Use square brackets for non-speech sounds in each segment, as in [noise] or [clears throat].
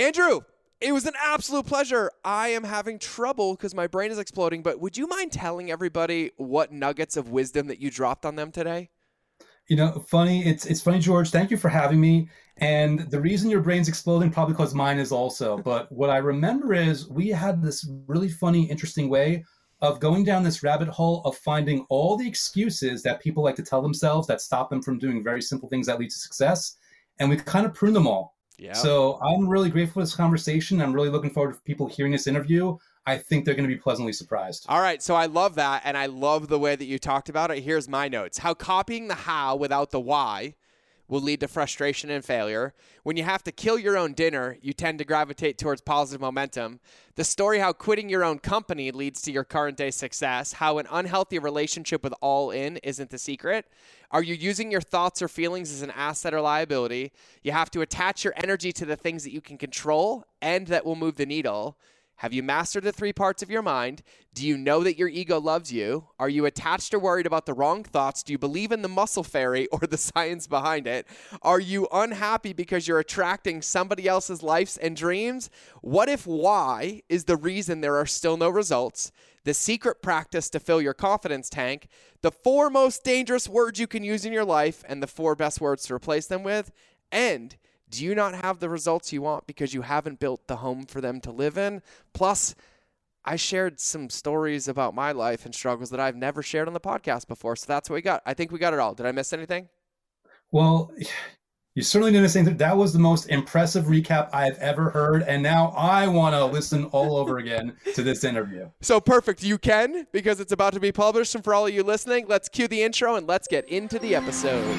Andrew, it was an absolute pleasure. I am having trouble because my brain is exploding, but would you mind telling everybody what nuggets of wisdom that you dropped on them today? You know, funny. It's it's funny, George. Thank you for having me. And the reason your brain's exploding probably because mine is also. [laughs] But what I remember is we had this really funny, interesting way of going down this rabbit hole of finding all the excuses that people like to tell themselves that stop them from doing very simple things that lead to success, and we kind of prune them all. Yeah. So I'm really grateful for this conversation. I'm really looking forward to people hearing this interview. I think they're going to be pleasantly surprised. All right. So I love that. And I love the way that you talked about it. Here's my notes how copying the how without the why will lead to frustration and failure. When you have to kill your own dinner, you tend to gravitate towards positive momentum. The story how quitting your own company leads to your current day success, how an unhealthy relationship with all in isn't the secret. Are you using your thoughts or feelings as an asset or liability? You have to attach your energy to the things that you can control and that will move the needle. Have you mastered the three parts of your mind? Do you know that your ego loves you? Are you attached or worried about the wrong thoughts? Do you believe in the muscle fairy or the [laughs] science behind it? Are you unhappy because you're attracting somebody else's lives and dreams? What if why is the reason there are still no results? The secret practice to fill your confidence tank, the four most dangerous words you can use in your life, and the four best words to replace them with, and do you not have the results you want because you haven't built the home for them to live in? Plus, I shared some stories about my life and struggles that I've never shared on the podcast before. So that's what we got. I think we got it all. Did I miss anything? Well, you certainly didn't miss anything. That was the most impressive recap I've ever heard. And now I want to listen all over again to this interview. So perfect. You can because it's about to be published. And for all of you listening, let's cue the intro and let's get into the episode.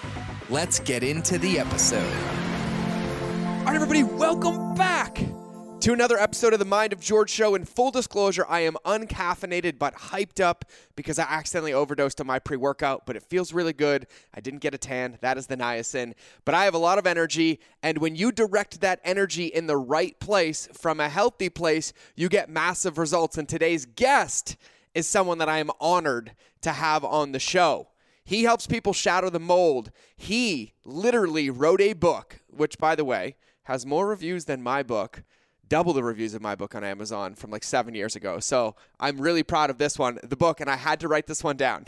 Let's get into the episode. All right, everybody, welcome back to another episode of the Mind of George show. In full disclosure, I am uncaffeinated but hyped up because I accidentally overdosed on my pre workout, but it feels really good. I didn't get a tan. That is the niacin. But I have a lot of energy, and when you direct that energy in the right place from a healthy place, you get massive results. And today's guest is someone that I am honored to have on the show. He helps people shatter the mold. He literally wrote a book, which, by the way, has more reviews than my book, double the reviews of my book on Amazon from like seven years ago. So I'm really proud of this one, the book, and I had to write this one down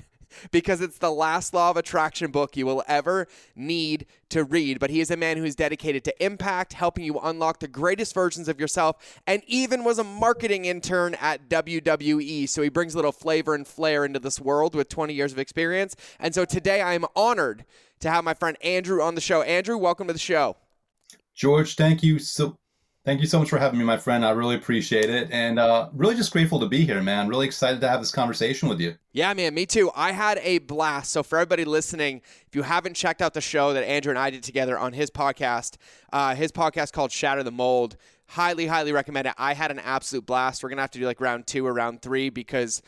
because it's the last law of attraction book you will ever need to read. But he is a man who is dedicated to impact, helping you unlock the greatest versions of yourself, and even was a marketing intern at WWE. So he brings a little flavor and flair into this world with 20 years of experience. And so today I am honored to have my friend Andrew on the show. Andrew, welcome to the show. George, thank you so Thank you so much for having me, my friend. I really appreciate it. And uh, really just grateful to be here, man. Really excited to have this conversation with you. Yeah, man, me too. I had a blast. So, for everybody listening, if you haven't checked out the show that Andrew and I did together on his podcast, uh, his podcast called Shatter the Mold, highly, highly recommend it. I had an absolute blast. We're going to have to do like round two or round three because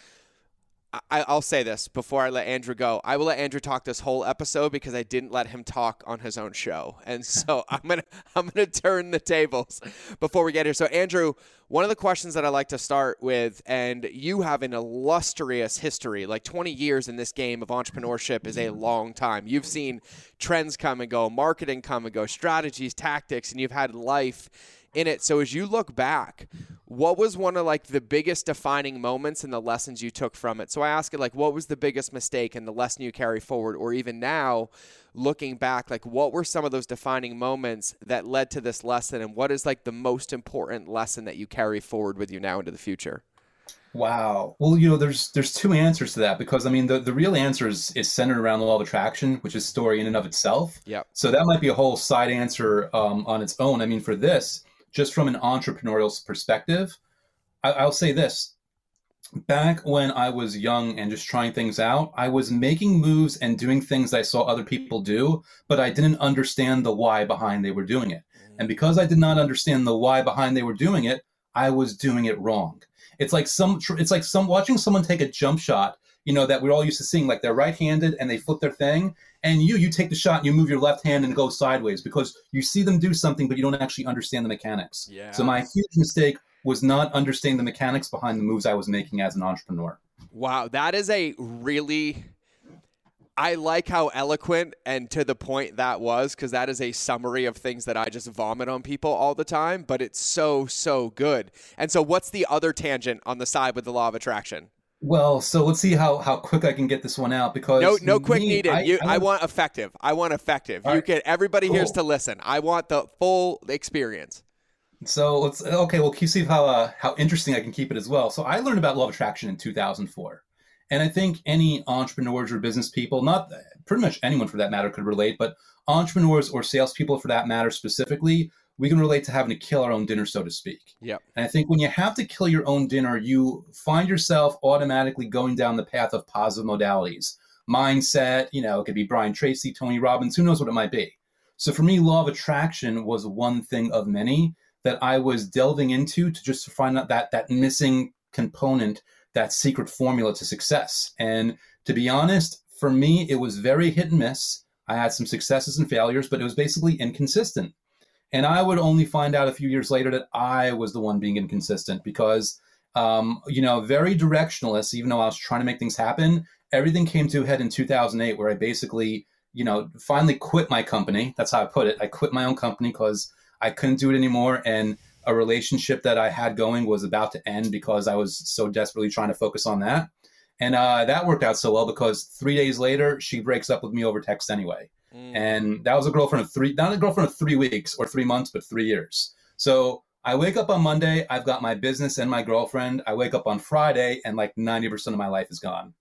I, will say this before I let Andrew go. I will let Andrew talk this whole episode because I didn't let him talk on his own show, and [laughs] so I'm gonna I'm gonna turn the tables before we get here. So Andrew, one of the questions that I like to start with, and you have an illustrious history, like 20 years in this game of entrepreneurship is a long time. You've seen trends come and go, marketing come and go, strategies, tactics, and you've had life in it. So as you look back, what was one of like the biggest defining moments and the lessons you took from it? So I ask it like what was the biggest mistake and the lesson you carry forward or even now looking back like what were some of those defining moments that led to this lesson and what is like the most important lesson that you carry forward with you now into the future? Wow. Well, you know, there's there's two answers to that because I mean the, the real answer is, is centered around the law of attraction, which is story in and of itself. Yeah. So that might be a whole side answer um, on its own. I mean, for this, just from an entrepreneurial perspective, I, I'll say this. Back when I was young and just trying things out, I was making moves and doing things I saw other people do, but I didn't understand the why behind they were doing it. Mm. And because I did not understand the why behind they were doing it, I was doing it wrong. It's like some it's like some watching someone take a jump shot, you know, that we're all used to seeing, like they're right-handed and they flip their thing, and you you take the shot and you move your left hand and go sideways because you see them do something, but you don't actually understand the mechanics. Yeah. So my huge mistake was not understanding the mechanics behind the moves I was making as an entrepreneur. Wow, that is a really I like how eloquent and to the point that was because that is a summary of things that I just vomit on people all the time, but it's so, so good. And so, what's the other tangent on the side with the law of attraction? Well, so let's see how, how quick I can get this one out because no no quick me, needed. I, you, I, I, want effective. I want effective. All you right. can everybody here's to listen. I want the full experience. So let's okay. Well, you see how uh, how interesting I can keep it as well. So I learned about law of attraction in 2004, and I think any entrepreneurs or business people, not pretty much anyone for that matter, could relate. But entrepreneurs or salespeople for that matter specifically, we can relate to having to kill our own dinner, so to speak. Yeah. And I think when you have to kill your own dinner, you find yourself automatically going down the path of positive modalities, mindset. You know, it could be Brian Tracy, Tony Robbins, who knows what it might be. So for me, law of attraction was one thing of many that I was delving into to just to find out that that missing component, that secret formula to success. And to be honest, for me, it was very hit and miss. I had some successes and failures, but it was basically inconsistent. And I would only find out a few years later that I was the one being inconsistent because, um, you know, very directionalist, even though I was trying to make things happen, everything came to a head in 2008 where I basically, you know, finally quit my company. That's how I put it. I quit my own company because I couldn't do it anymore. And a relationship that I had going was about to end because I was so desperately trying to focus on that. And uh, that worked out so well because three days later, she breaks up with me over text anyway. And that was a girlfriend of three, not a girlfriend of three weeks or three months, but three years. So I wake up on Monday, I've got my business and my girlfriend. I wake up on Friday, and like 90% of my life is gone.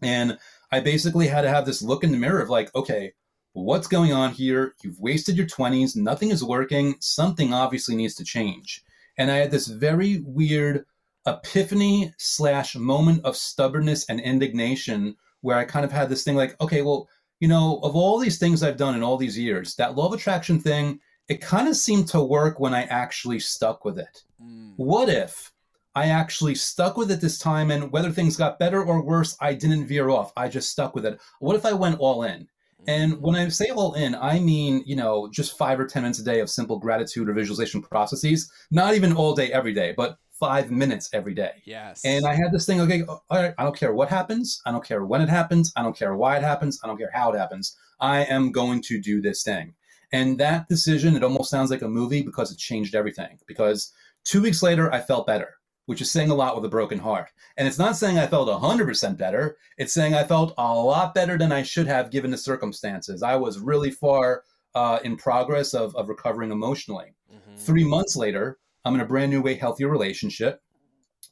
And I basically had to have this look in the mirror of like, okay, what's going on here? You've wasted your 20s, nothing is working, something obviously needs to change. And I had this very weird epiphany slash moment of stubbornness and indignation where I kind of had this thing like, okay, well, you know, of all these things I've done in all these years, that law of attraction thing, it kind of seemed to work when I actually stuck with it. Mm. What if I actually stuck with it this time and whether things got better or worse, I didn't veer off. I just stuck with it. What if I went all in? And when I say all in, I mean, you know, just five or 10 minutes a day of simple gratitude or visualization processes, not even all day, every day, but five minutes every day. Yes. And I had this thing, okay, all right, I don't care what happens. I don't care when it happens. I don't care why it happens. I don't care how it happens. I am going to do this thing. And that decision, it almost sounds like a movie because it changed everything. Because two weeks later, I felt better, which is saying a lot with a broken heart. And it's not saying I felt 100% better. It's saying I felt a lot better than I should have given the circumstances. I was really far uh, in progress of, of recovering emotionally. Mhm. Three months later, I'm in a brand new way healthier relationship.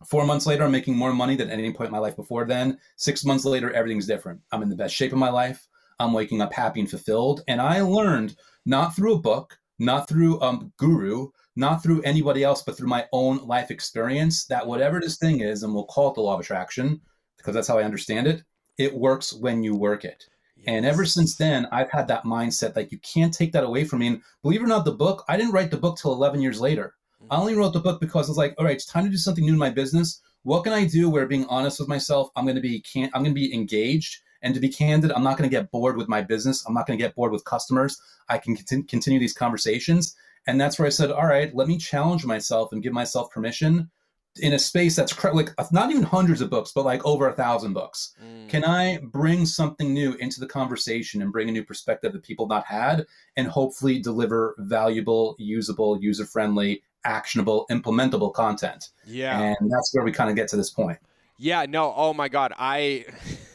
Four months later, I'm making more money than at any point in my life before then. Six months later, everything's different. I'm in the best shape of my life. I'm waking up happy and fulfilled. And I learned not through a book, not through a um, guru, not through anybody else, but through my own life experience that whatever this thing is, and we'll call it the law of attraction, because that's how I understand it, it works when you work it. And ever since then, I've had that mindset like you can't take that away from me. And believe it or not, the book, I didn't write the book till 11 years later. I only wrote the book because I was like, all right, it's time to do something new in my business. What can I do where being honest with myself, I'm going to be can I'm going to be engaged and to be candid, I'm not going to get bored with my business. I'm not going to get bored with customers. I can contin- continue these conversations. And that's where I said, all right, let me challenge myself and give myself permission in a space that's cr- like not even hundreds of books, but like over a thousand books. Mm. Can I bring something new into the conversation and bring a new perspective that people not had and hopefully deliver valuable, usable, user friendly, actionable, implementable content? yeah. And that's where we kind of get to this point. Yeah, no, oh my god. I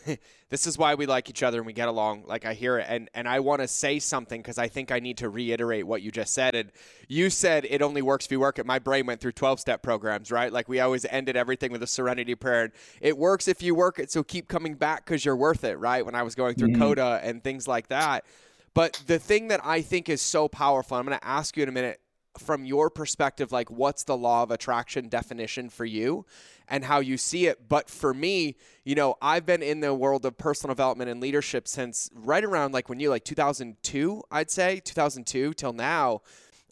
[laughs] this is why we like each other and we get along. Like I hear it and and I want to say something cuz I think I need to reiterate what you just said. And you said it only works if you work it. My brain went through 12-step programs, right? Like we always ended everything with a serenity prayer. And it works if you work it, so keep coming back cuz you're worth it, right? When I was going through Mhm. Coda and things like that. But the thing that I think is so powerful, I'm going to ask you in a minute from your perspective, like what's the law of attraction definition for you and how you see it. But for me, you know, I've been in the world of personal development and leadership since right around like when you like 2002, I'd say 2002 till now.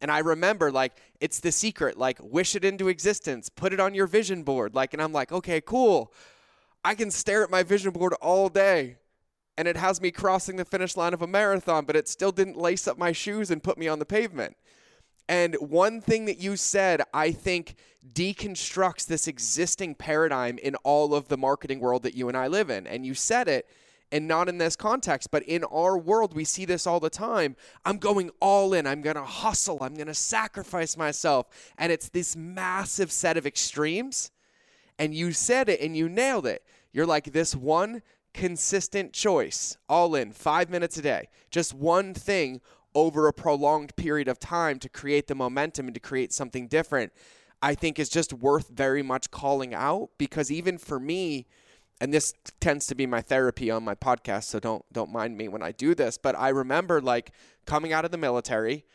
And I remember like it's the secret, like wish it into existence, put it on your vision board. Like, and I'm like, okay, cool. I can stare at my vision board all day and it has me crossing the finish line of a marathon, but it still didn't lace up my shoes and put me on the pavement. And one thing that you said, I think, deconstructs this existing paradigm in all of the marketing world that you and I live in. And you said it, and not in this context, but in our world, we see this all the time. I'm going all in. I'm going to hustle. I'm going to sacrifice myself. And it's this massive set of extremes. And you said it and you nailed it. You're like, this one consistent choice, all in, five minutes a day, just one thing over a prolonged period of time to create the momentum and to create something different, I think is just worth very much calling out because even for me, and this tends to be my therapy on my podcast, so don't don't mind me when I do this, but I remember like coming out of the military,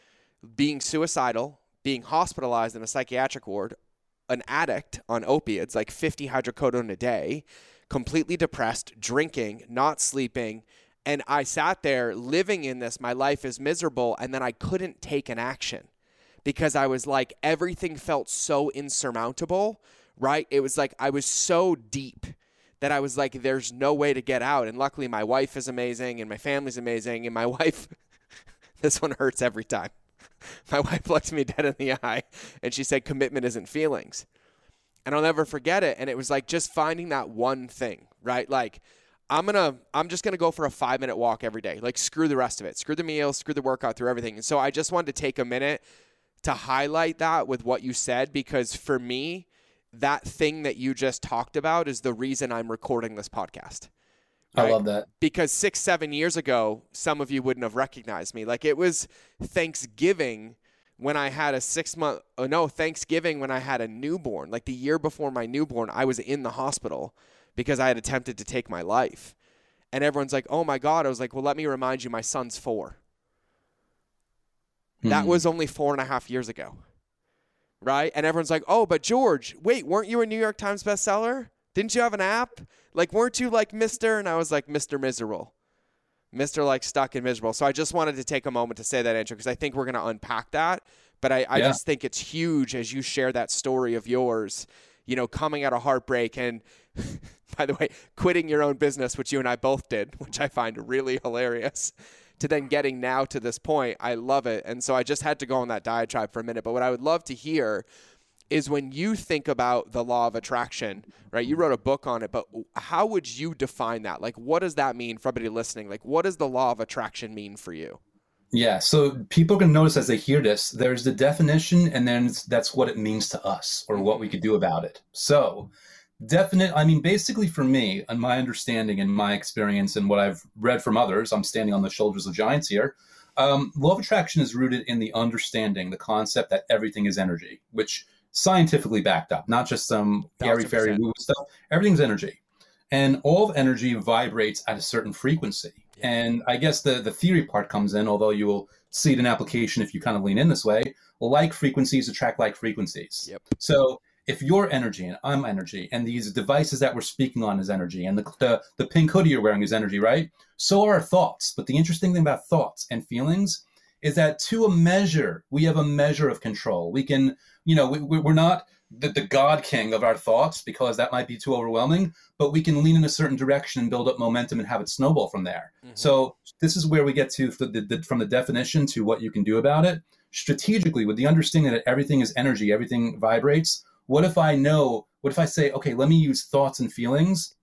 being suicidal, being hospitalized in a psychiatric ward, an addict on opiates, like 50 hydrocodone a day, completely depressed, drinking, not sleeping. And I sat there living in this. My life is miserable. And then I couldn't take an action because I was like, everything felt so insurmountable, right? It was like I was so deep that I was like, there's no way to get out. And luckily, my wife is amazing and my family's amazing. And my [laughs] wife, this one hurts every time. [laughs] My wife looked me dead in the eye and she said, commitment isn't feelings and I'll never forget it. And it was like just finding that one thing, right? Like, I'm gonna, I'm just gonna go for a five minute walk every day. Like, screw the rest of it, screw the meal, screw the workout, through everything. And so I just wanted to take a minute to highlight that with what you said because for me, that thing that you just talked about is the reason I'm recording this podcast. Right? I love that. Because six, seven years ago, some of you wouldn't have recognized me. Like it was Thanksgiving when I had a six month, oh no, Thanksgiving when I had a newborn, like the year before my newborn, I was in the hospital because I had attempted to take my life. And everyone's like, oh my God. I was like, well, let me remind you, my son's four. Hmm. That was only four and a half years ago. Right. And everyone's like, oh, but George, wait, weren't you a New York Times bestseller? Didn't you have an app? Like, weren't you like Mr.? And I was like, Mr. Miserable. Mr. like stuck and miserable. So I just wanted to take a moment to say that intro because I think we're going to unpack that. But I, I yeah. just think it's huge as you share that story of yours, you know, coming out of heartbreak and [laughs] by the way, quitting your own business, which you and I both did, [laughs] which I find really hilarious, [laughs] to then getting now to this point. I love it. And so I just had to go on that diatribe for a minute. But what I would love to hear is when you think about the law of attraction, right? You wrote a book on it, but how would you define that? Like, what does that mean for everybody listening? Like, what does the law of attraction mean for you? Yeah, so people can notice as they hear this, there's the definition, and then that's what it means to us or what we could do about it. So, definite, I mean, basically for me, and my understanding and my experience and what I've read from others, I'm standing on the shoulders of giants here. Um, law of attraction is rooted in the understanding, the concept that everything is energy, which scientifically backed up, not just some airy fairy woo stuff. Everything's energy, and all of energy vibrates at a certain frequency. Yeah. And I guess the the theory part comes in, although you will see it in application if you kind of lean in this way. Like frequencies attract like frequencies. Yep. So if you're energy and I'm energy, and these devices that we're speaking on is energy, and the, the, the pink hoodie you're wearing is energy, right? So are our thoughts. But the interesting thing about thoughts and feelings is that to a measure, we have a measure of control. We can, you know, we, we're not the, the God king of our thoughts because that might be too overwhelming, but we can lean in a certain direction and build up momentum and have it snowball from there. Mm-hmm. So this is where we get to the, the, from the definition to what you can do about it strategically with the understanding that everything is energy, everything vibrates. What if I know, what if I say, okay, let me use thoughts and feelings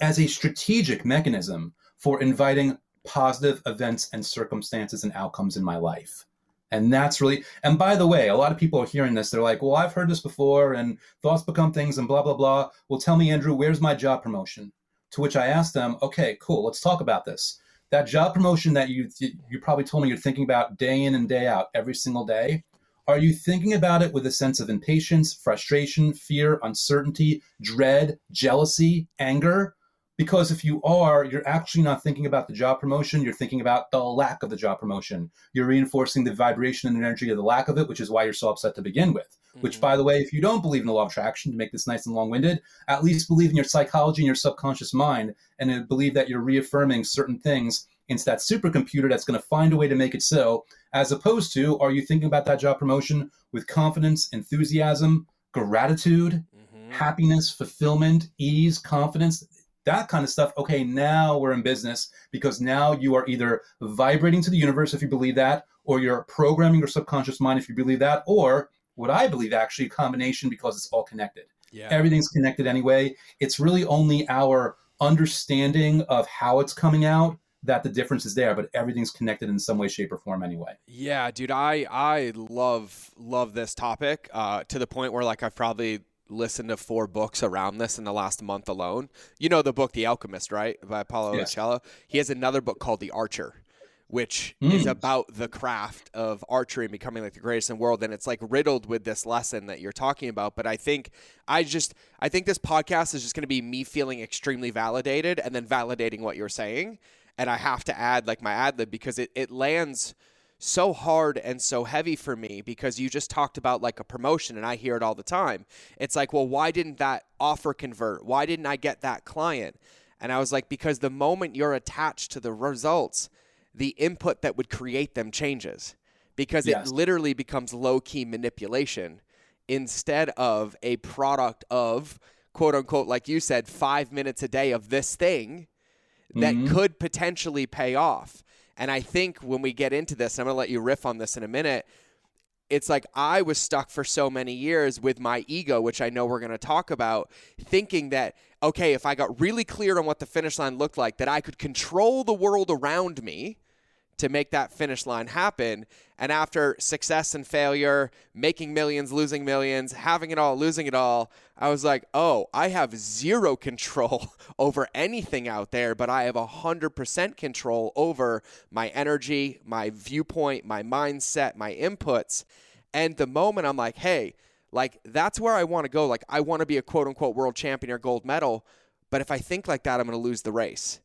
as a strategic mechanism for inviting positive events and circumstances and outcomes in my life. And that's really, and by the way, a lot of people are hearing this. They're like, well, I've heard this before, and thoughts become things, and blah, blah, blah. Well, tell me, Andrew, where's my job promotion? To which I asked them, okay, cool, let's talk about this. That job promotion that you, you probably told me you're thinking about day in and day out every single day, are you thinking about it with a sense of impatience, frustration, fear, uncertainty, dread, jealousy, anger? Because if you are, you're actually not thinking about the job promotion, you're thinking about the lack of the job promotion. You're reinforcing the vibration and energy of the lack of it, which is why you're so upset to begin with. Mm-hmm. Which, by the way, if you don't believe in the law of attraction, to make this nice and long winded, at least believe in your psychology and your subconscious mind and believe that you're reaffirming certain things into that supercomputer that's going to find a way to make it so. As opposed to are you thinking about that job promotion with confidence, enthusiasm, gratitude, mm-hmm. happiness, fulfillment, ease, confidence, that kind of stuff. Okay, now we're in business because now you are either vibrating to the universe if you believe that, or you're programming your subconscious mind if you believe that, or what I believe actually a combination because it's all connected. Yeah. Everything's connected anyway. It's really only our understanding of how it's coming out that the difference is there, but everything's connected in some way, shape, or form anyway. Yeah, dude, I I love love this topic uh, to the point where like I've probably listened to four books around this in the last month alone. You know the book The Alchemist, right, by Paulo yes. Coelho. He has another book called The Archer which mm. is about the craft of archery and becoming like the greatest in the world and it's like riddled with this lesson that you're talking about but i think i just i think this podcast is just going to be me feeling extremely validated and then validating what you're saying and i have to add like my ad lib because it, it lands so hard and so heavy for me because you just talked about like a promotion and I hear it all the time. It's like, well, why didn't that offer convert? Why didn't I get that client? And I was like, because the moment you're attached to the results, the input that would create them changes because yes. it literally becomes low key manipulation instead of a product of quote unquote, like you said, five minutes a day of this thing that mm-hmm. could potentially pay off. And I think when we get into this, I'm going to let you riff on this in a minute. It's like I was stuck for so many years with my ego, which I know we're going to talk about, thinking that, okay, if I got really clear on what the finish line looked like, that I could control the world around me to make that finish line happen. And after success and failure, making millions, losing millions, having it all, losing it all, I was like, oh, I have zero [laughs] control over anything out there, but I have 100% control over my energy, my viewpoint, my mindset, my inputs. And the moment I'm like, hey, like that's where I want to go. Like, I want to be a quote unquote world champion or gold medal. But if I think like that, I'm going to lose the race.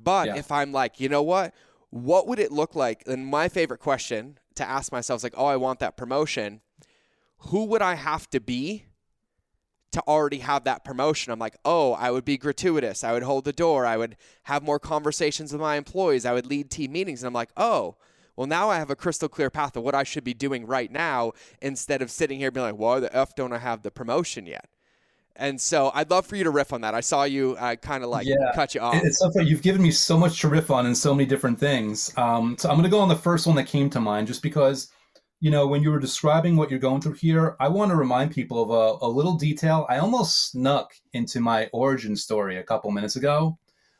But yeah. if I'm like, you know what? What would it look like? And my favorite question to ask myself is like, oh, I want that promotion. Who would I have to be to already have that promotion? I'm like, oh, I would be gratuitous. I would hold the door. I would have more conversations with my employees. I would lead team meetings. And I'm like, oh, well, now I have a crystal clear path of what I should be doing right now instead of sitting here being like, why the F don't I have the promotion yet? And so I'd love for you to riff on that. I saw you uh, kind of like yeah. cut you off. It's so funny. You've given me so much to riff on and so many different things. Um, so I'm going to go on the first one that came to mind just because, you know, when you were describing what you're going through here, I want to remind people of a, a little detail I almost snuck into my origin story a couple minutes ago.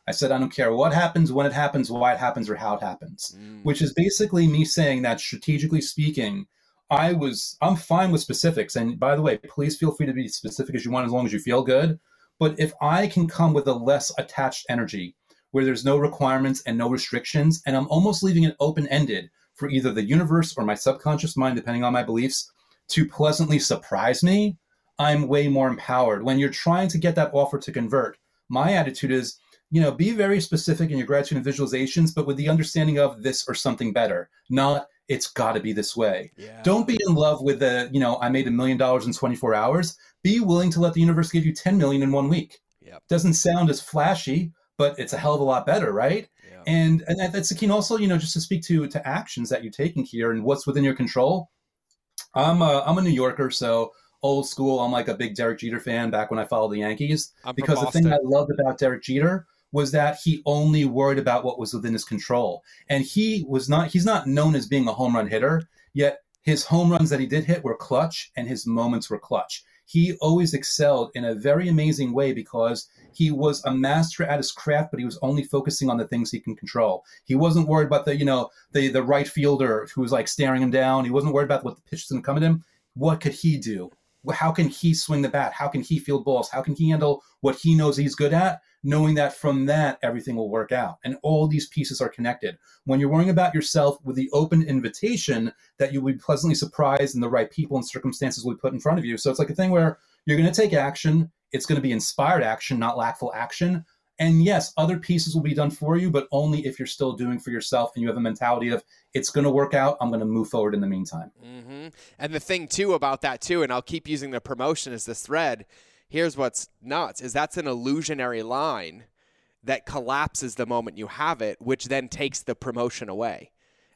I said, I don't care what happens, when it happens, why it happens, or how it happens, mm. which is basically me saying that strategically speaking, I was I'm fine with specifics. And by the way, please feel free to be specific as you want as long as you feel good. But if I can come with a less attached energy where there's no requirements and no restrictions, and I'm almost leaving it open-ended for either the universe or my subconscious mind, depending on my beliefs, to pleasantly surprise me, I'm way more empowered. When you're trying to get that offer to convert, my attitude is, you know, be very specific in your gratitude and visualizations, but with the understanding of this or something better, not it's got to be this way. Yeah. Don't be in love with the, you know, I made a million dollars in 24 hours. Be willing to let the universe give you 10 million in one week. Yep. Doesn't sound as flashy, but it's a hell of a lot better, right? And and that's the key. And also, you know, just to speak to to actions that you're taking here and what's within your control. I'm a, I'm a New Yorker, so old school. I'm like a big Derek Jeter fan back when I followed the Yankees. I'm because the thing I loved about Derek Jeter was that he only worried about what was within his control. And he was not, he's not known as being a home run hitter, yet his home runs that he did hit were clutch and his moments were clutch. He always excelled in a very amazing way because he was a master at his craft, but he was only focusing on the things he can control. He wasn't worried about the, you know, the the right fielder who was like staring him down. He wasn't worried about what the pitch is going to come at him. What could he do? How can he swing the bat? How can he field balls? How can he handle what he knows he's good at? knowing that from that everything will work out. And all these pieces are connected. When you're worrying about yourself with the open invitation that you will be pleasantly surprised and the right people and circumstances will be put in front of you. So it's like a thing where you're going to take action. It's going to be inspired action, not lackful action. And yes, other pieces will be done for you, but only if you're still doing for yourself and you have a mentality of it's going to work out. I'm going to move forward in the meantime. Mm-hmm. And the thing too about that too, and I'll keep using the promotion as this thread here's what's nuts is that's an illusionary line that collapses the moment you have it, which then takes the promotion away.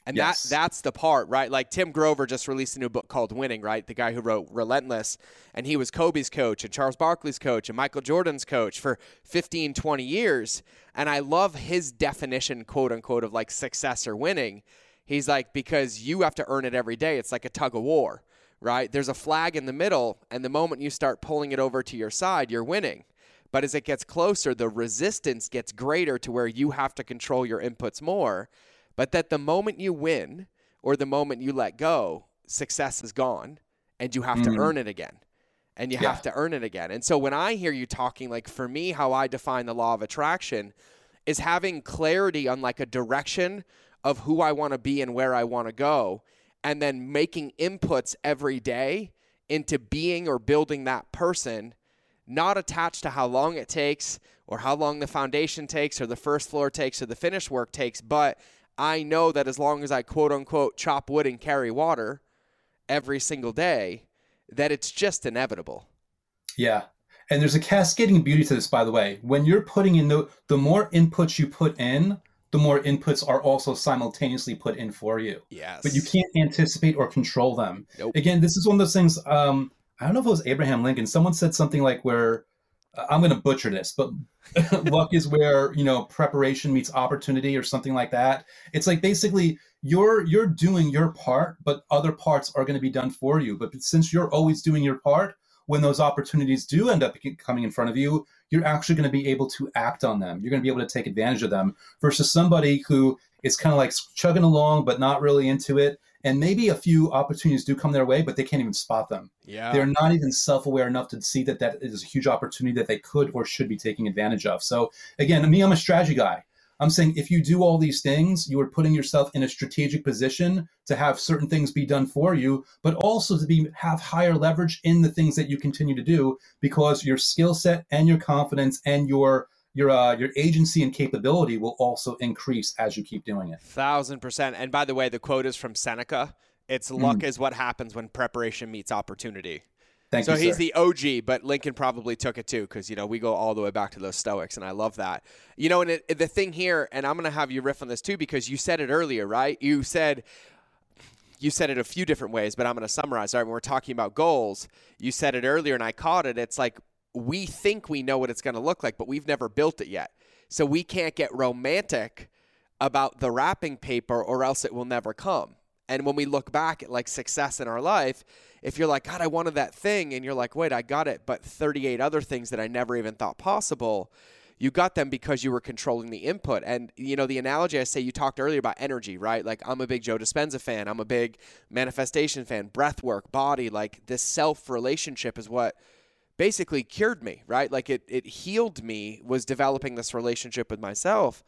And Yes. that that's the part, right? Like Tim Grover just released a new book called Winning, right? The guy who wrote Relentless, and he was Kobe's coach and Charles Barkley's coach and Michael Jordan's coach for 15, 20 years. And I love his definition, quote unquote, of like success or winning. He's like, because you have to earn it every day. It's like a tug of war, right? There's a flag in the middle, and the moment you start pulling it over to your side, you're winning. But as it gets closer, the resistance gets greater to where you have to control your inputs more. But that the moment you win or the moment you let go, success is gone and you have to Mm. earn it again. And you Yeah. have to earn it again. And so when I hear you talking, like for me, how I define the law of attraction is having clarity on like a direction of who I want to be and where I want to go, and then making inputs every day into being or building that person not attached to how long it takes or how long the foundation takes or the first floor takes or the finish work takes, but I know that as long as I quote unquote chop wood and carry water every single day, that it's just inevitable. Yeah. And there's a cascading beauty to this, by the way. When you're putting in the the more inputs you put in, the more inputs are also simultaneously put in for you. Yes. But you can't anticipate or control them. Nope. Again, this is one of those things. Um, I don't know if it was Abraham Lincoln. Someone said something like, "Where I'm going to butcher this, but [laughs] luck is where you know preparation meets opportunity, or something like that." It's like basically you're you're doing your part, but other parts are going to be done for you. But since you're always doing your part, when those opportunities do end up coming in front of you, you're actually going to be able to act on them. You're going to be able to take advantage of them versus somebody who is kind of like chugging along but not really into it. And maybe a few opportunities do come their way, but they can't even spot them. yeah. They're not even self-aware enough to see that that is a huge opportunity that they could or should be taking advantage of. So again, me, I'm a strategy guy. I'm saying if you do all these things, you are putting yourself in a strategic position to have certain things be done for you, but also to be have higher leverage in the things that you continue to do because your skill set and your confidence and your your uh, your agency and capability will also increase as you keep doing it. Thousand percent. And by the way, the quote is from Seneca. It's luck is what happens when preparation meets opportunity. Thank so you. he's sir. the OG, but Lincoln probably took it too, because you know we go all the way back to those Stoics, and I love that. You know, and it, the thing here, and I'm gonna have you riff on this too, because you said it earlier, right? You said you said it a few different ways, but I'm gonna summarize. All right, when we're talking about goals, you said it earlier, and I caught it. It's like we think we know what it's gonna look like, but we've never built it yet, so we can't get romantic about the wrapping paper, or else it will never come. And when we look back at like success in our life, if you're like, God, I wanted that thing, and you're like, wait, I got it, but 38 other things that I never even thought possible, you got them because you were controlling the input. And, you know, the analogy I say, you talked earlier about energy, right? Like, I'm a big Joe Dispenza fan, I'm a big manifestation fan, breath work, body, like this self relationship is what basically cured me, right? Like, it, it healed me, was developing this relationship with myself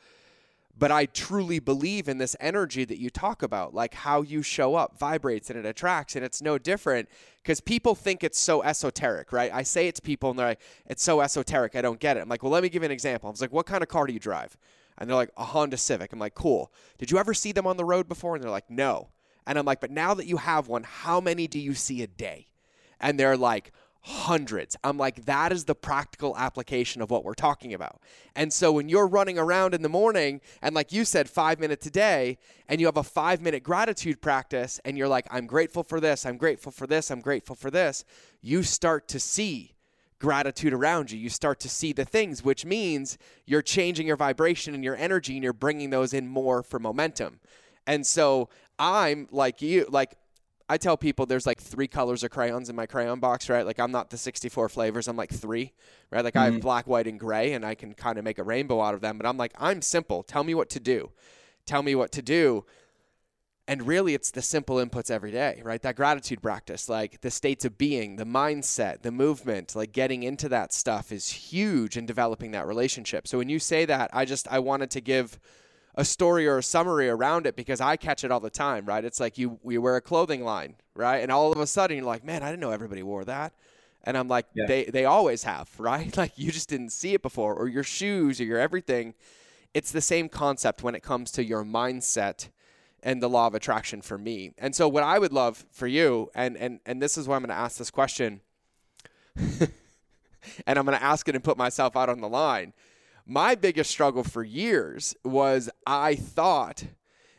but I truly believe in this energy that you talk about, like how you show up vibrates and it attracts, and it's no different because people think it's so esoteric, right? I say it to people and they're like, it's so esoteric, I don't get it. I'm like, well, let me give you an example. I was like, what kind of car do you drive? And they're like, a Honda Civic. I'm like, cool. Did you ever see them on the road before? And they're like, no. And I'm like, but now that you have one, how many do you see a day? And they're like, hundreds. I'm like, that is the practical application of what we're talking about. And so when you're running around in the morning, and like you said, five minutes a day, and you have a five minute gratitude practice, and you're like, I'm grateful for this, I'm grateful for this, I'm grateful for this, you start to see gratitude around you. You start to see the things, which means you're changing your vibration and your energy, and you're bringing those in more for momentum. And so I'm like you, like I tell people there's like three colors of crayons in my crayon box, right? Like I'm not the 64 flavors, I'm like three, right? Like I have mm-hmm. black, white, and gray, and I can kind of make a rainbow out of them. But I'm like, I'm simple. Tell me what to do. Tell me what to do. And really, it's the simple inputs every day, right? That gratitude practice, like the states of being, the mindset, the movement, like getting into that stuff is huge in developing that relationship. So when you say that, I just, I wanted to give a story or a summary around it because I catch it all the time, right? It's like you we wear a clothing line, right? And all of a sudden you're like, man, I didn't know everybody wore that. And I'm like, Yeah. they they always have, [laughs] right? Like you just didn't see it before, or your shoes or your everything. It's the same concept when it comes to your mindset and the law of attraction for me. And so what I would love for you, and and and this is why I'm gonna ask this question, [laughs] and I'm gonna ask it and put myself out on the line my biggest struggle for years was I thought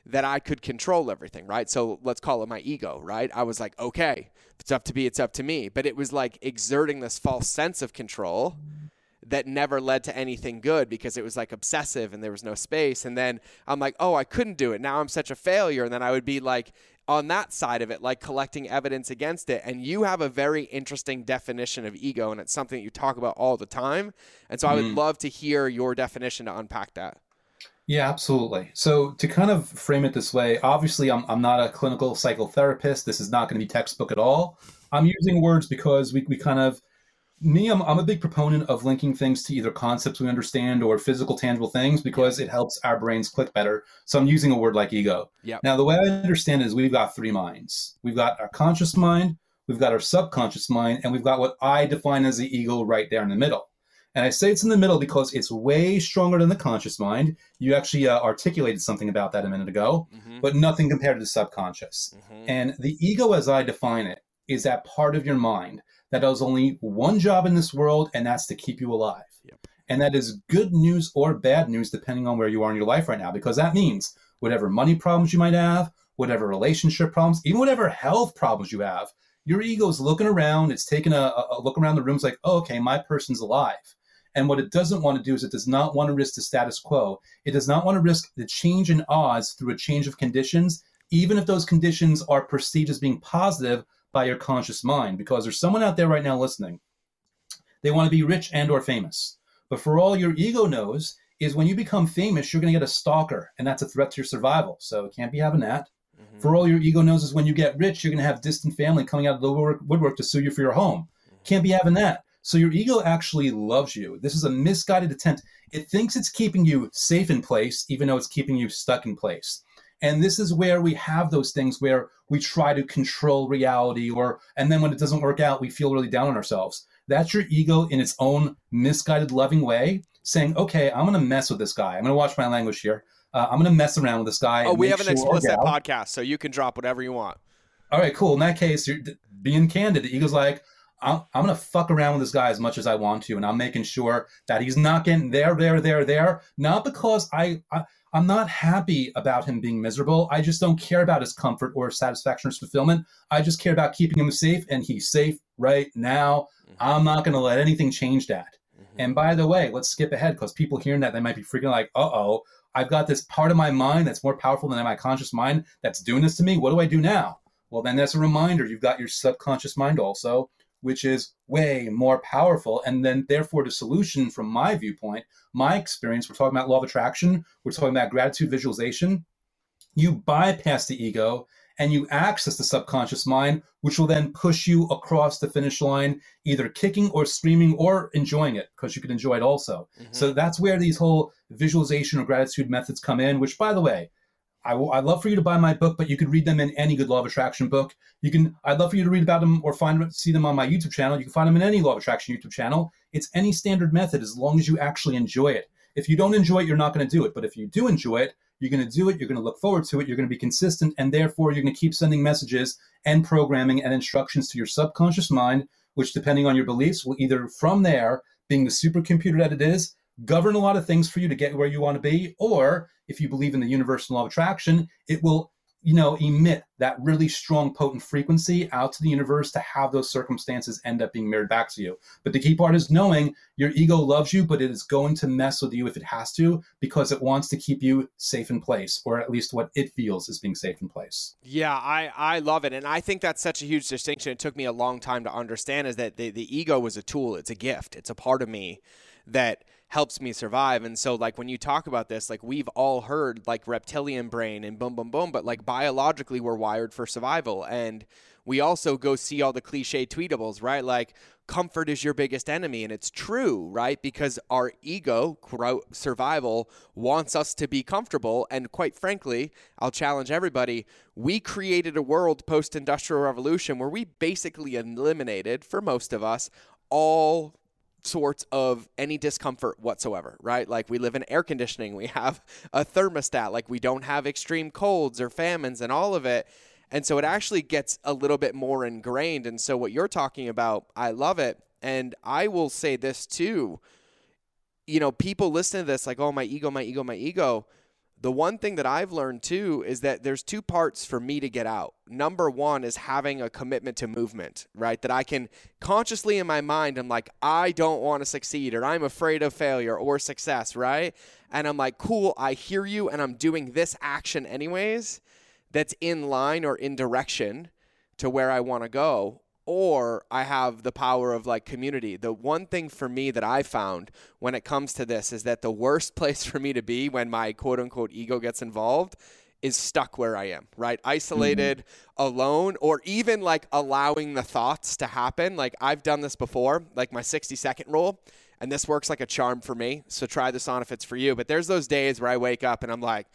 that I could control everything, right? So let's call it my ego, right? I was like, okay, if it's up to me, it's up to me. But it was like exerting this false sense of control that never led to anything good because it was like obsessive and there was no space. And then I'm like, oh, I couldn't do it. Now I'm such a failure. And then I would be like, on that side of it, like collecting evidence against it. And you have a very interesting definition of ego, and it's something that you talk about all the time. And so I would mm. love to hear your definition to unpack that. Yeah, absolutely. So to kind of frame it this way, obviously I'm, I'm not a clinical psychotherapist. This is not going to be textbook at all. I'm using words because we, we kind of me, I'm, I'm a big proponent of linking things to either concepts we understand or physical, tangible things because it helps our brains click better. So I'm using a word like ego. Yep. Now, the way I understand it is we've got three minds. We've got our conscious mind, we've got our subconscious mind, and we've got what I define as the ego right there in the middle. And I say it's in the middle because it's way stronger than the conscious mind. You actually uh, articulated something about that a minute ago, mm-hmm. but nothing compared to the subconscious. Mm-hmm. And the ego, as I define it, is that part of your mind that does only one job in this world, and that's to keep you alive. Yep. And that is good news or bad news, depending on where you are in your life right now, because that means whatever money problems you might have, whatever relationship problems, even whatever health problems you have, your ego is looking around, it's taking a, a look around the room, it's like, oh, okay, my person's alive. And what it doesn't want to do is it does not want to risk the status quo. It does not want to risk the change in odds through a change of conditions, even if those conditions are perceived as being positive by your conscious mind because there's someone out there right now listening. They want to be rich and or famous. But for all your ego knows is when you become famous you're going to get a stalker and that's a threat to your survival. So it can't be having that. Mm-hmm. for all your ego knows is when you get rich you're going to have distant family coming out of the woodwork to sue you for your home. Mm-hmm. can't be having that. So your ego actually loves you. This is a misguided attempt. It thinks it's keeping you safe in place even though it's keeping you stuck in place and this is where we have those things where we try to control reality or and then when it doesn't work out, we feel really down on ourselves. That's your ego in its own misguided, loving way, saying, "Okay, I'm going to mess with this guy. I'm going to watch my language here. Uh, I'm going to mess around with this guy." Oh, we have an sure explicit podcast, so you can drop whatever you want. All right, cool. In that case, you're being candid. The ego's like, I'm, I'm going to fuck around with this guy as much as I want to, and I'm making sure that he's not getting there, there, there, there. Not because I, I I'm not happy about him being miserable. I just don't care about his comfort or satisfaction or fulfillment. I just care about keeping him safe, and he's safe right now. Mm-hmm. I'm not going to let anything change that. Mm-hmm. And by the way, let's skip ahead because people hearing that they might be freaking like, "Uh oh, I've got this part of my mind that's more powerful than my conscious mind that's doing this to me. What do I do now?" Well, then that's a reminder. You've got your subconscious mind also, which is way more powerful. And then, therefore, the solution from my viewpoint, my experience, we're talking about law of attraction, we're talking about gratitude visualization. You bypass the ego and you access the subconscious mind, which will then push you across the finish line, either kicking or screaming or enjoying it, because you can enjoy it also. Mm-hmm. So that's where these whole visualization or gratitude methods come in, which, by the way, I love for you to buy my book, but you could read them in any good law of attraction book. You can. I'd love for you to read about them or find see them on my YouTube channel. You can find them in any law of attraction YouTube channel. It's any standard method as long as you actually enjoy it. If you don't enjoy it, you're not going to do it. But if you do enjoy it, you're going to do it. You're going to look forward to it. You're going to be consistent, and therefore you're going to keep sending messages and programming and instructions to your subconscious mind, which, depending on your beliefs, will either from there, being the supercomputer that it is, govern a lot of things for you to get where you want to be, or if you believe in the universal law of attraction, it will you know emit that really strong potent frequency out to the universe to have those circumstances end up being mirrored back to you. But the key part is knowing your ego loves you but it is going to mess with you if it has to because it wants to keep you safe in place or at least what it feels is being safe in place. Yeah i i love it and i think that's such a huge distinction. It took me a long time to understand is that the, the ego is a tool it's a gift it's a part of me that helps me survive. And so, like, when you talk about this, like, we've all heard like reptilian brain and boom, boom, boom, but like biologically, we're wired for survival. And we also go see all the cliche tweetables, right? Like, comfort is your biggest enemy. And it's true, right? Because our ego, survival, wants us to be comfortable. And quite frankly, I'll challenge everybody we created a world post industrial revolution where we basically eliminated, for most of us, all sorts of any discomfort whatsoever, right? Like we live in air conditioning, we have a thermostat, like we don't have extreme colds or famines and all of it. And so it actually gets a little bit more ingrained. And so what you're talking about, I love it. And I will say this too. You know, people listen to this like, oh, my ego, my ego, my ego. The one thing that I've learned too is that there's two parts for me to get out. Number one is having a commitment to movement, right? That I can consciously in my mind, I'm like, I don't want to succeed or I'm afraid of failure or success, right? And I'm like, cool, I hear you and I'm doing this action anyways that's in line or in direction to where I want to go or I have the power of like community. The one thing for me that I found when it comes to this is that the worst [laughs] place for me to be when my quote unquote ego gets involved is stuck where I am, right? Isolated, mm-hmm. alone, or even like allowing the thoughts to happen. Like I've done this before, like my 60 second rule, and this works like a charm for me. So try this on if it's for you. But there's those days where I wake up and I'm like,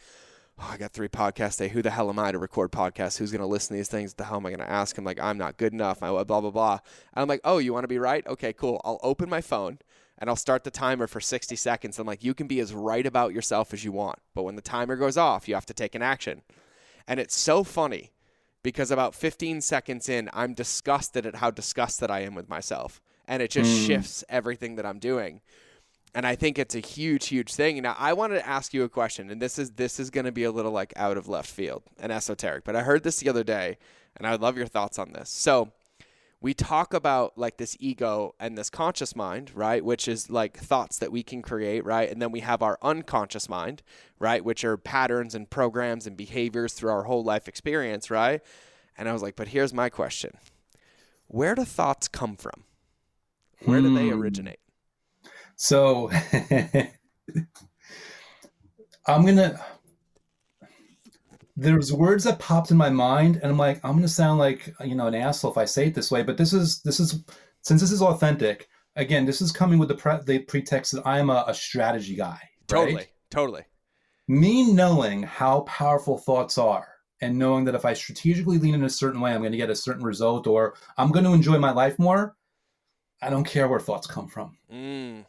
oh, I got three podcasts today. Who the hell am I to record podcasts? Who's going to listen to these things? The hell am I going to ask? I'm like, I'm not good enough. I blah blah blah. And I'm like, oh, you want to be right? Okay, cool. I'll open my phone and I'll start the timer for 60 seconds. I'm like, you can be as right about yourself as you want, but when the timer goes off, you have to take an action. And it's so funny because about 15 seconds in, I'm disgusted at how disgusted I am with myself, and it just mm. shifts everything that I'm doing and I think it's a huge, huge thing. Now, I wanted to ask you a question, and this is this is going to be a little like out of left field and esoteric, but I heard this the other day, and I would love your thoughts on this. So, we talk about like this ego and this conscious mind, right, which is like thoughts that we can create, right, and then we have our unconscious mind, right, which are patterns and programs and behaviors through our whole life experience, right. And I was like, but here's my question: Where do thoughts come from? Where do they hmm. originate? So [laughs] I'm gonna. There's words that popped in my mind, and I'm like, I'm gonna sound like you know an asshole if I say it this way, but this is this is since this is authentic. Again, this is coming with the pre- the pretext that I'm a, a strategy guy. Totally, right? totally. Me knowing how powerful thoughts are, and knowing that if I strategically lean in a certain way, I'm going to get a certain result, or I'm going to enjoy my life more. I don't care where thoughts come from. Mm.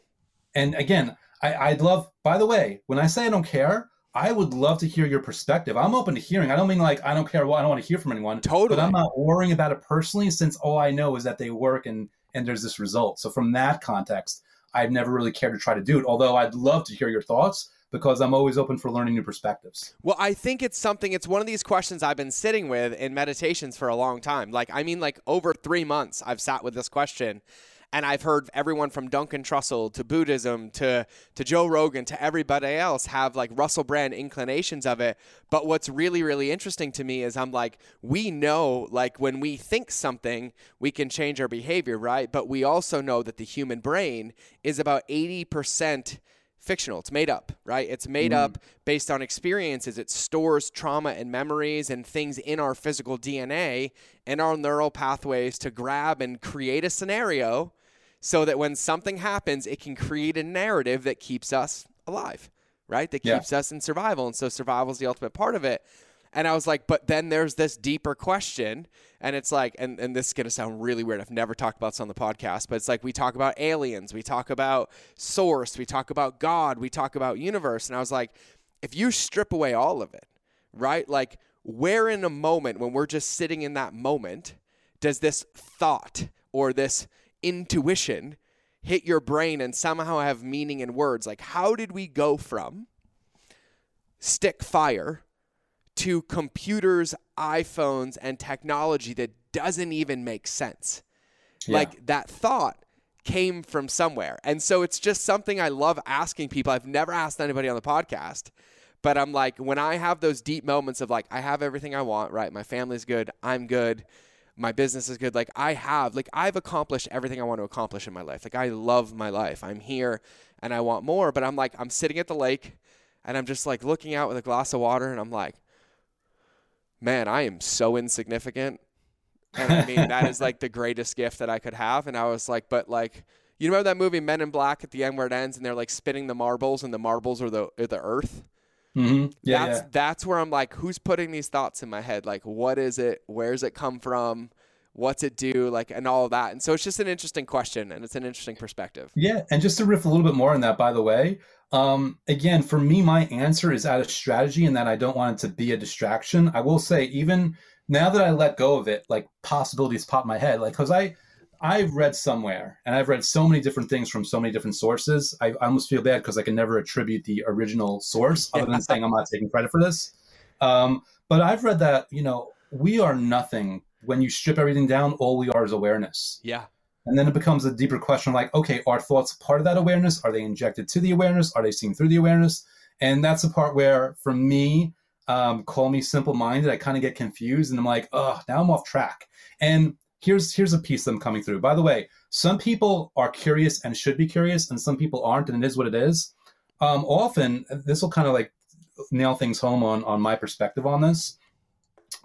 And again, I, I'd love, by the way, when I say I don't care, I would love to hear your perspective. I'm open to hearing. I don't mean like I don't care. I don't want to hear from anyone. Totally. But I'm not worrying about it personally, since all I know is that they work and and there's this result. So from that context, I've never really cared to try to do it. Although I'd love to hear your thoughts because I'm always open for learning new perspectives. Well, I think it's something. It's one of these questions I've been sitting with in meditations for a long time. Like I mean, like over three months, I've sat with this question and I've heard everyone from Duncan Trussell to Buddhism to to Joe Rogan to everybody else have like Russell Brand inclinations of it. But what's really really interesting to me is I'm like we know like when we think something we can change our behavior, right? But we also know that the human brain is about 80% fictional. It's made up, right? It's made mm. up based on experiences. It stores trauma and memories and things in our physical DNA and our neural pathways to grab and create a scenario so that when something happens, it can create a narrative that keeps us alive, right? That keeps yeah. us in survival. And so survival is the ultimate part of it. And I was like, but then there's this deeper question. And it's like, and, and this is going to sound really weird. I've never talked about this on the podcast, but it's like we talk about aliens, we talk about source, we talk about God, we talk about universe. And I was like, if you strip away all of it, right? Like, where in a moment, when we're just sitting in that moment, does this thought or this intuition hit your brain and somehow have meaning in words. Like, how did we go from stick fire to computers, iPhones, and technology that doesn't even make sense? Yeah. Like, that thought came from somewhere. And so it's just something I love asking people. I've never asked anybody on the podcast. But I'm like, when I have those deep moments of like, I have everything I want, right? My family's good, I'm good, my business is good. Like I have, like I've accomplished everything I want to accomplish in my life. Like I love my life. I'm here and I want more, but I'm like, I'm sitting at the lake and I'm just like looking out with a glass of water and I'm like, man, I am so insignificant. And I mean, that is like the greatest gift that I could have. And I was like, but like, you remember that movie Men in Black at the end where it ends and they're like spinning the marbles and the marbles are the, are the earth? Mm-hmm. Yeah, that's yeah. that's where I'm like, who's putting these thoughts in my head? Like, what is it? Where's it come from? What's it do? Like, and all of that. And so it's just an interesting question, and it's an interesting perspective. Yeah, and just to riff a little bit more on that, by the way, um, again, for me, my answer is out of strategy, and that I don't want it to be a distraction. I will say, even now that I let go of it, like possibilities pop in my head, like because I I've read somewhere, and I've read so many different things from so many different sources. I, I almost feel bad because I can never attribute the original source, other than saying I'm not taking credit for this. Um, but I've read that you know we are nothing when you strip everything down. All we are is awareness. Yeah. And then it becomes a deeper question like, okay, are thoughts part of that awareness? Are they injected to the awareness? Are they seen through the awareness? And that's the part where, for me, um, call me simple minded, I kind of get confused and I'm like, oh, now I'm off track. And here's here's a piece I'm coming through. By the way, some people are curious and should be curious, and some people aren't, and it is what it is. Um, often, this will kind of like nail things home on on my perspective on this.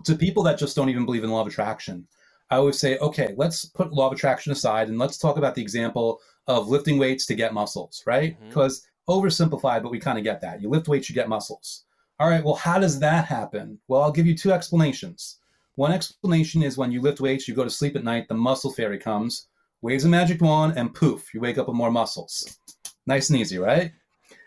To people that just don't even believe in law of attraction, I always say, okay, let's put law of attraction aside and let's talk about the example of lifting weights to get muscles, right? Because mm-hmm. oversimplified, but we kind of get that. You lift weights, you get muscles. All right, well, how does that happen? Well, I'll give you two explanations. One explanation is when you lift weights, you go to sleep at night, the muscle fairy comes, waves a magic wand, and poof, you wake up with more muscles. Nice and easy, right?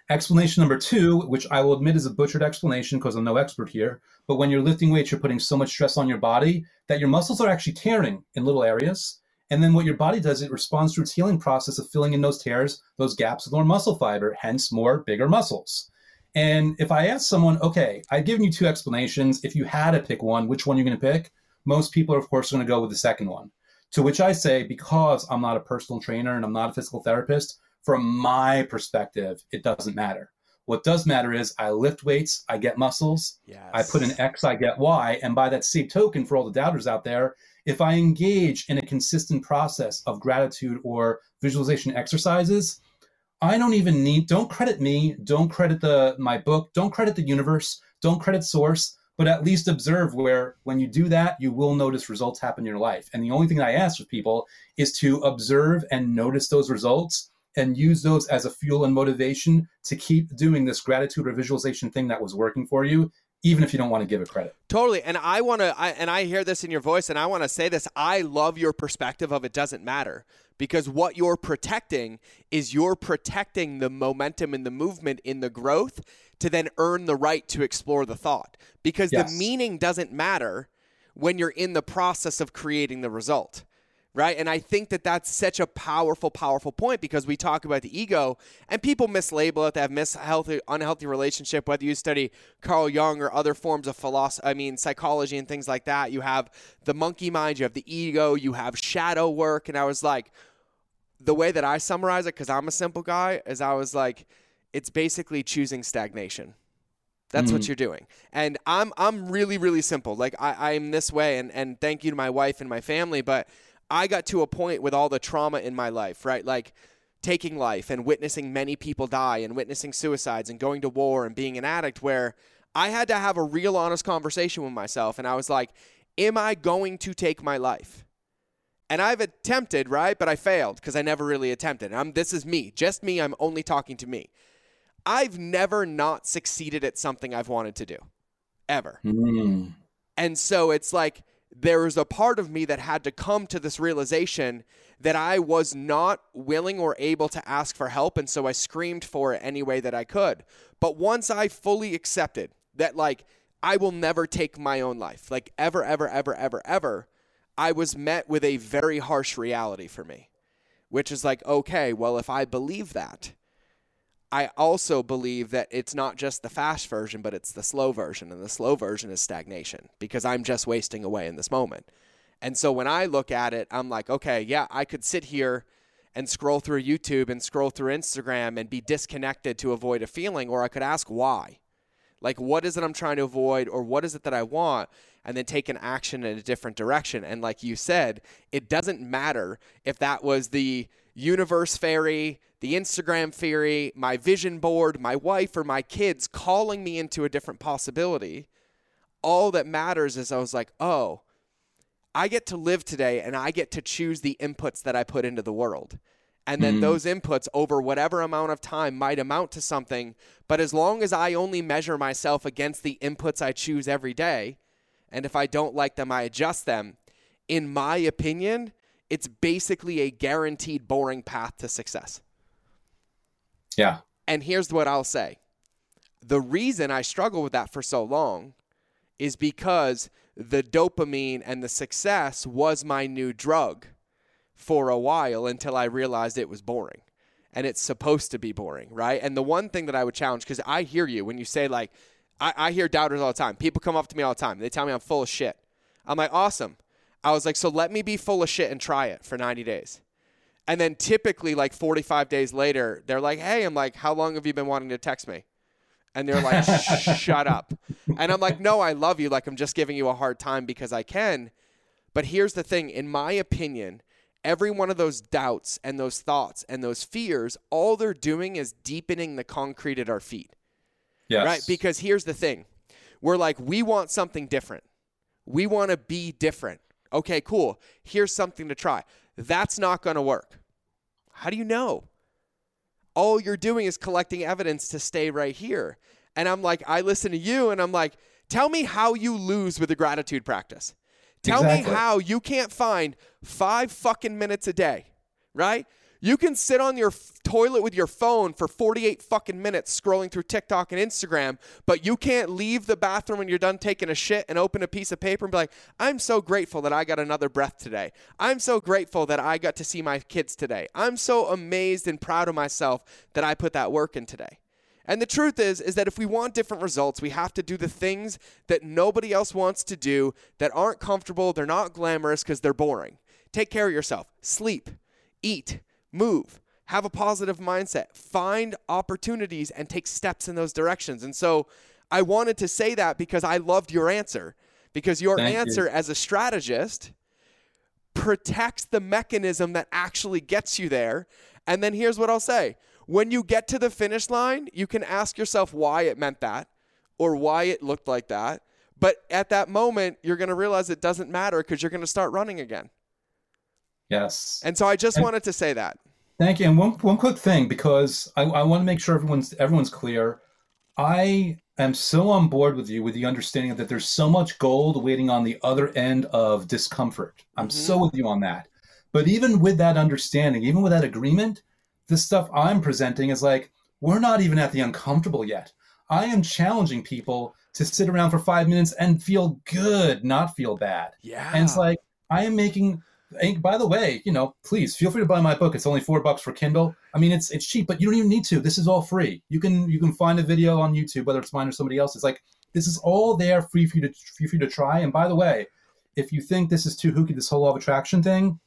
Explanation number two, which I will admit is a butchered explanation because I'm no expert here, but when you're lifting weights, you're putting so much stress on your body that your muscles are actually tearing in little areas. And then what your body does, it responds through its healing process of filling in those tears, those gaps with more muscle fiber, hence more bigger muscles. And if I ask someone, okay, I've given you two explanations. If you had to pick one, which one are you going to pick? Most people are, of course, going to go with the second one. To which I say, because I'm not a personal trainer and I'm not a physical therapist, from my perspective, it doesn't matter. What does matter is I lift weights, I get muscles. Yes. I put an X, I get Y. And by that same token, for all the doubters out there, if I engage in a consistent process of gratitude or visualization exercises, I don't even need, don't credit me, don't credit the my book, don't credit the universe, don't credit source, but at least observe where when you do that, you will notice results happen in your life. And the only thing I ask of people is to observe and notice those results and use those as a fuel and motivation to keep doing this gratitude or visualization thing that was working for you even if you don't want to give it credit. Totally. And I want to, and I hear this in your voice, and I want to say this. I love your perspective of it doesn't matter because what you're protecting is you're protecting the momentum and the movement in the growth to then earn the right to explore the thought because yes. the meaning doesn't matter when you're in the process of creating the result right? And I think that that's such a powerful, powerful point because we talk about the ego and people mislabel it. They have mishealthy, unhealthy relationship. Whether you study Carl Jung or other forms of philosophy, I mean psychology and things like that. You have the monkey mind, you have the ego, you have shadow work, and I was like, the way that I summarize it, because I'm a simple guy, is I was like, it's basically choosing stagnation. That's mm what you're doing. And I'm I'm really, really simple. Like I, I'm this way and, and thank you to my wife and my family, but I got to a point with all the trauma in my life, right? Like taking life and witnessing many people die and witnessing suicides and going to war and being an addict where I had to have a real honest conversation with myself and I was like, am I going to take my life? And I've attempted, right? But I failed because I never really attempted. I'm, this is me, just me. I'm only talking to me. I've never not succeeded at something I've wanted to do, ever. Mm. And so it's like, there was a part of me that had to come to this realization that I was not willing or able to ask for help. And so I screamed for it any way that I could. But once I fully accepted that, like, I will never take my own life, like, ever, ever, ever, ever, ever, I was met with a very harsh reality for me, which is like, okay, well, if I believe that, I also believe that it's not just the fast version, but it's the slow version. And the slow version is stagnation because I'm just wasting away in this moment. And so when I look at it, I'm like, okay, yeah, I could sit here and scroll through YouTube and scroll through Instagram and be disconnected to avoid a feeling, or I could ask why. Like, what is it I'm trying to avoid, or what is it that I want? And then take an action in a different direction. And like you said, it doesn't matter if that was the universe fairy the Instagram fairy, my vision board, my wife, or my kids calling me into a different possibility. All that matters is I was like, oh, I get to live today and I get to choose the inputs that I put into the world. And then mm. those inputs over whatever amount of time might amount to something. But as long as I only measure myself against the inputs I choose every day, and if I don't like them, I adjust them, in my opinion, it's basically a guaranteed boring path to success. Yeah. And here's what I'll say the reason I struggled with that for so long is because the dopamine and the success was my new drug for a while until I realized it was boring. And it's supposed to be boring, right? And the one thing that I would challenge, because I hear you when you say, like, I, I hear doubters all the time. People come up to me all the time. They tell me I'm full of shit. I'm like, awesome. I was like, so let me be full of shit and try it for 90 days. And then typically, like 45 days later, they're like, hey, I'm like, how long have you been wanting to text me? And they're like, [laughs] shut up. And I'm like, no, I love you. Like, I'm just giving you a hard time because I can. But here's the thing in my opinion, every one of those doubts and those thoughts and those fears, all they're doing is deepening the concrete at our feet. Yes. Right? Because here's the thing we're like, we want something different. We want to be different. Okay, cool. Here's something to try. That's not going to work. How do you know? All you're doing is collecting evidence to stay right here. And I'm like, I listen to you and I'm like, tell me how you lose with the gratitude practice. Tell Exactly. me how you can't find five fucking minutes a day, right? You can sit on your f- toilet with your phone for 48 fucking minutes scrolling through TikTok and Instagram, but you can't leave the bathroom when you're done taking a shit and open a piece of paper and be like, I'm so grateful that I got another breath today. I'm so grateful that I got to see my kids today. I'm so amazed and proud of myself that I put that work in today. And the truth is is that if we want different results, we have to do the things that nobody else wants to do that aren't comfortable, they're not glamorous because they're boring. Take care of yourself. Sleep, eat, move, have a positive mindset, find opportunities and take steps in those directions. And so I wanted to say that because I loved your answer. Because your Thank you. answer as a strategist protects the mechanism that actually gets you there. And then here's what I'll say when you get to the finish line, you can ask yourself why it meant that or why it looked like that. But at that moment, you're going to realize it doesn't matter because you're going to start running again. Yes. And so I just And- wanted to say that. Thank you. And one one quick thing, because I, I want to make sure everyone's everyone's clear. I am so on board with you with the understanding that there's so much gold waiting on the other end of discomfort. I'm Mhm. so with you on that. But even with that understanding, even with that agreement, the stuff I'm presenting is like, we're not even at the uncomfortable yet. I am challenging people to sit around for five minutes and feel good, not feel bad. Yeah. And it's like I am making. And by the way, you know, please feel free to buy my book. It's only four bucks for Kindle. I mean, it's it's cheap, but you don't even need to. This is all free. You can you can find a video on YouTube, whether it's mine or somebody else's. Like this is all there, free for you to free for you to try. And by the way, if you think this is too hooky, this whole law of attraction thing,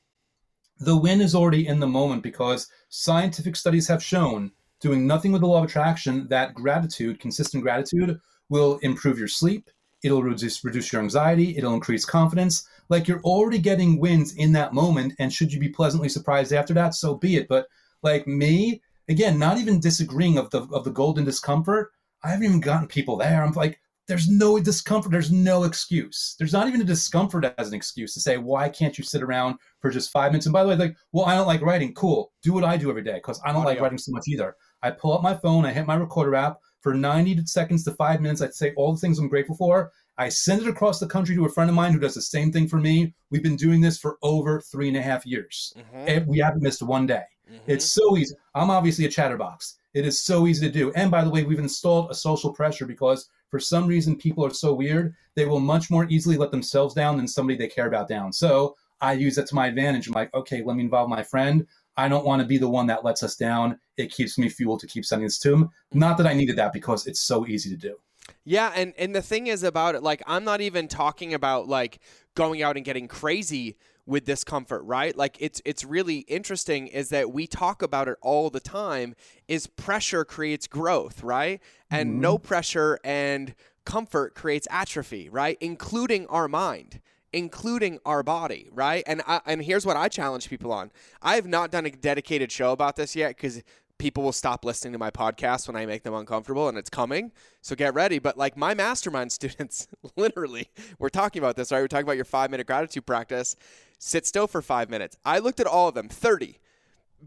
the win is already in the moment because scientific studies have shown doing nothing with the law of attraction that gratitude, consistent gratitude, will improve your sleep. It'll reduce reduce your anxiety. It'll increase confidence. Like you're already getting wins in that moment, and should you be pleasantly surprised after that, so be it. But like me, again, not even disagreeing of the of the golden discomfort. I haven't even gotten people there. I'm like, there's no discomfort. There's no excuse. There's not even a discomfort as an excuse to say, why can't you sit around for just five minutes? And by the way, like, well, I don't like writing. Cool. Do what I do every day because I don't like writing so much either. I pull up my phone, I hit my recorder app for 90 seconds to five minutes. I'd say all the things I'm grateful for. I send it across the country to a friend of mine who does the same thing for me. We've been doing this for over three and a half years. Mhm, And we haven't missed one day. mhm. It's so easy. I'm obviously a chatterbox. It is so easy to do. And by the way, we've installed a social pressure because for some reason people are so weird, they will much more easily let themselves down than somebody they care about down. So I use that to my advantage. I'm like, okay, let me involve my friend. I don't want to be the one that lets us down. It keeps me fuel to keep sending this to him. Not that I needed that because it's so easy to do. Yeah, and and the thing is about it, like I'm not even talking about like going out and getting crazy with discomfort, right? Like it's it's really interesting is that we talk about it all the time. Is pressure creates growth, right? And Mhm. no pressure and comfort creates atrophy, right? Including our mind including our body, right? And I, and here's what I challenge people on. I have not done a dedicated show about this yet because people will stop listening to my podcast when I make them uncomfortable, and it's coming. So get ready. But like my mastermind [laughs] students, literally, we're talking about this, right? We're talking about your five minute gratitude practice. Sit still for five minutes. I looked at all of them, 30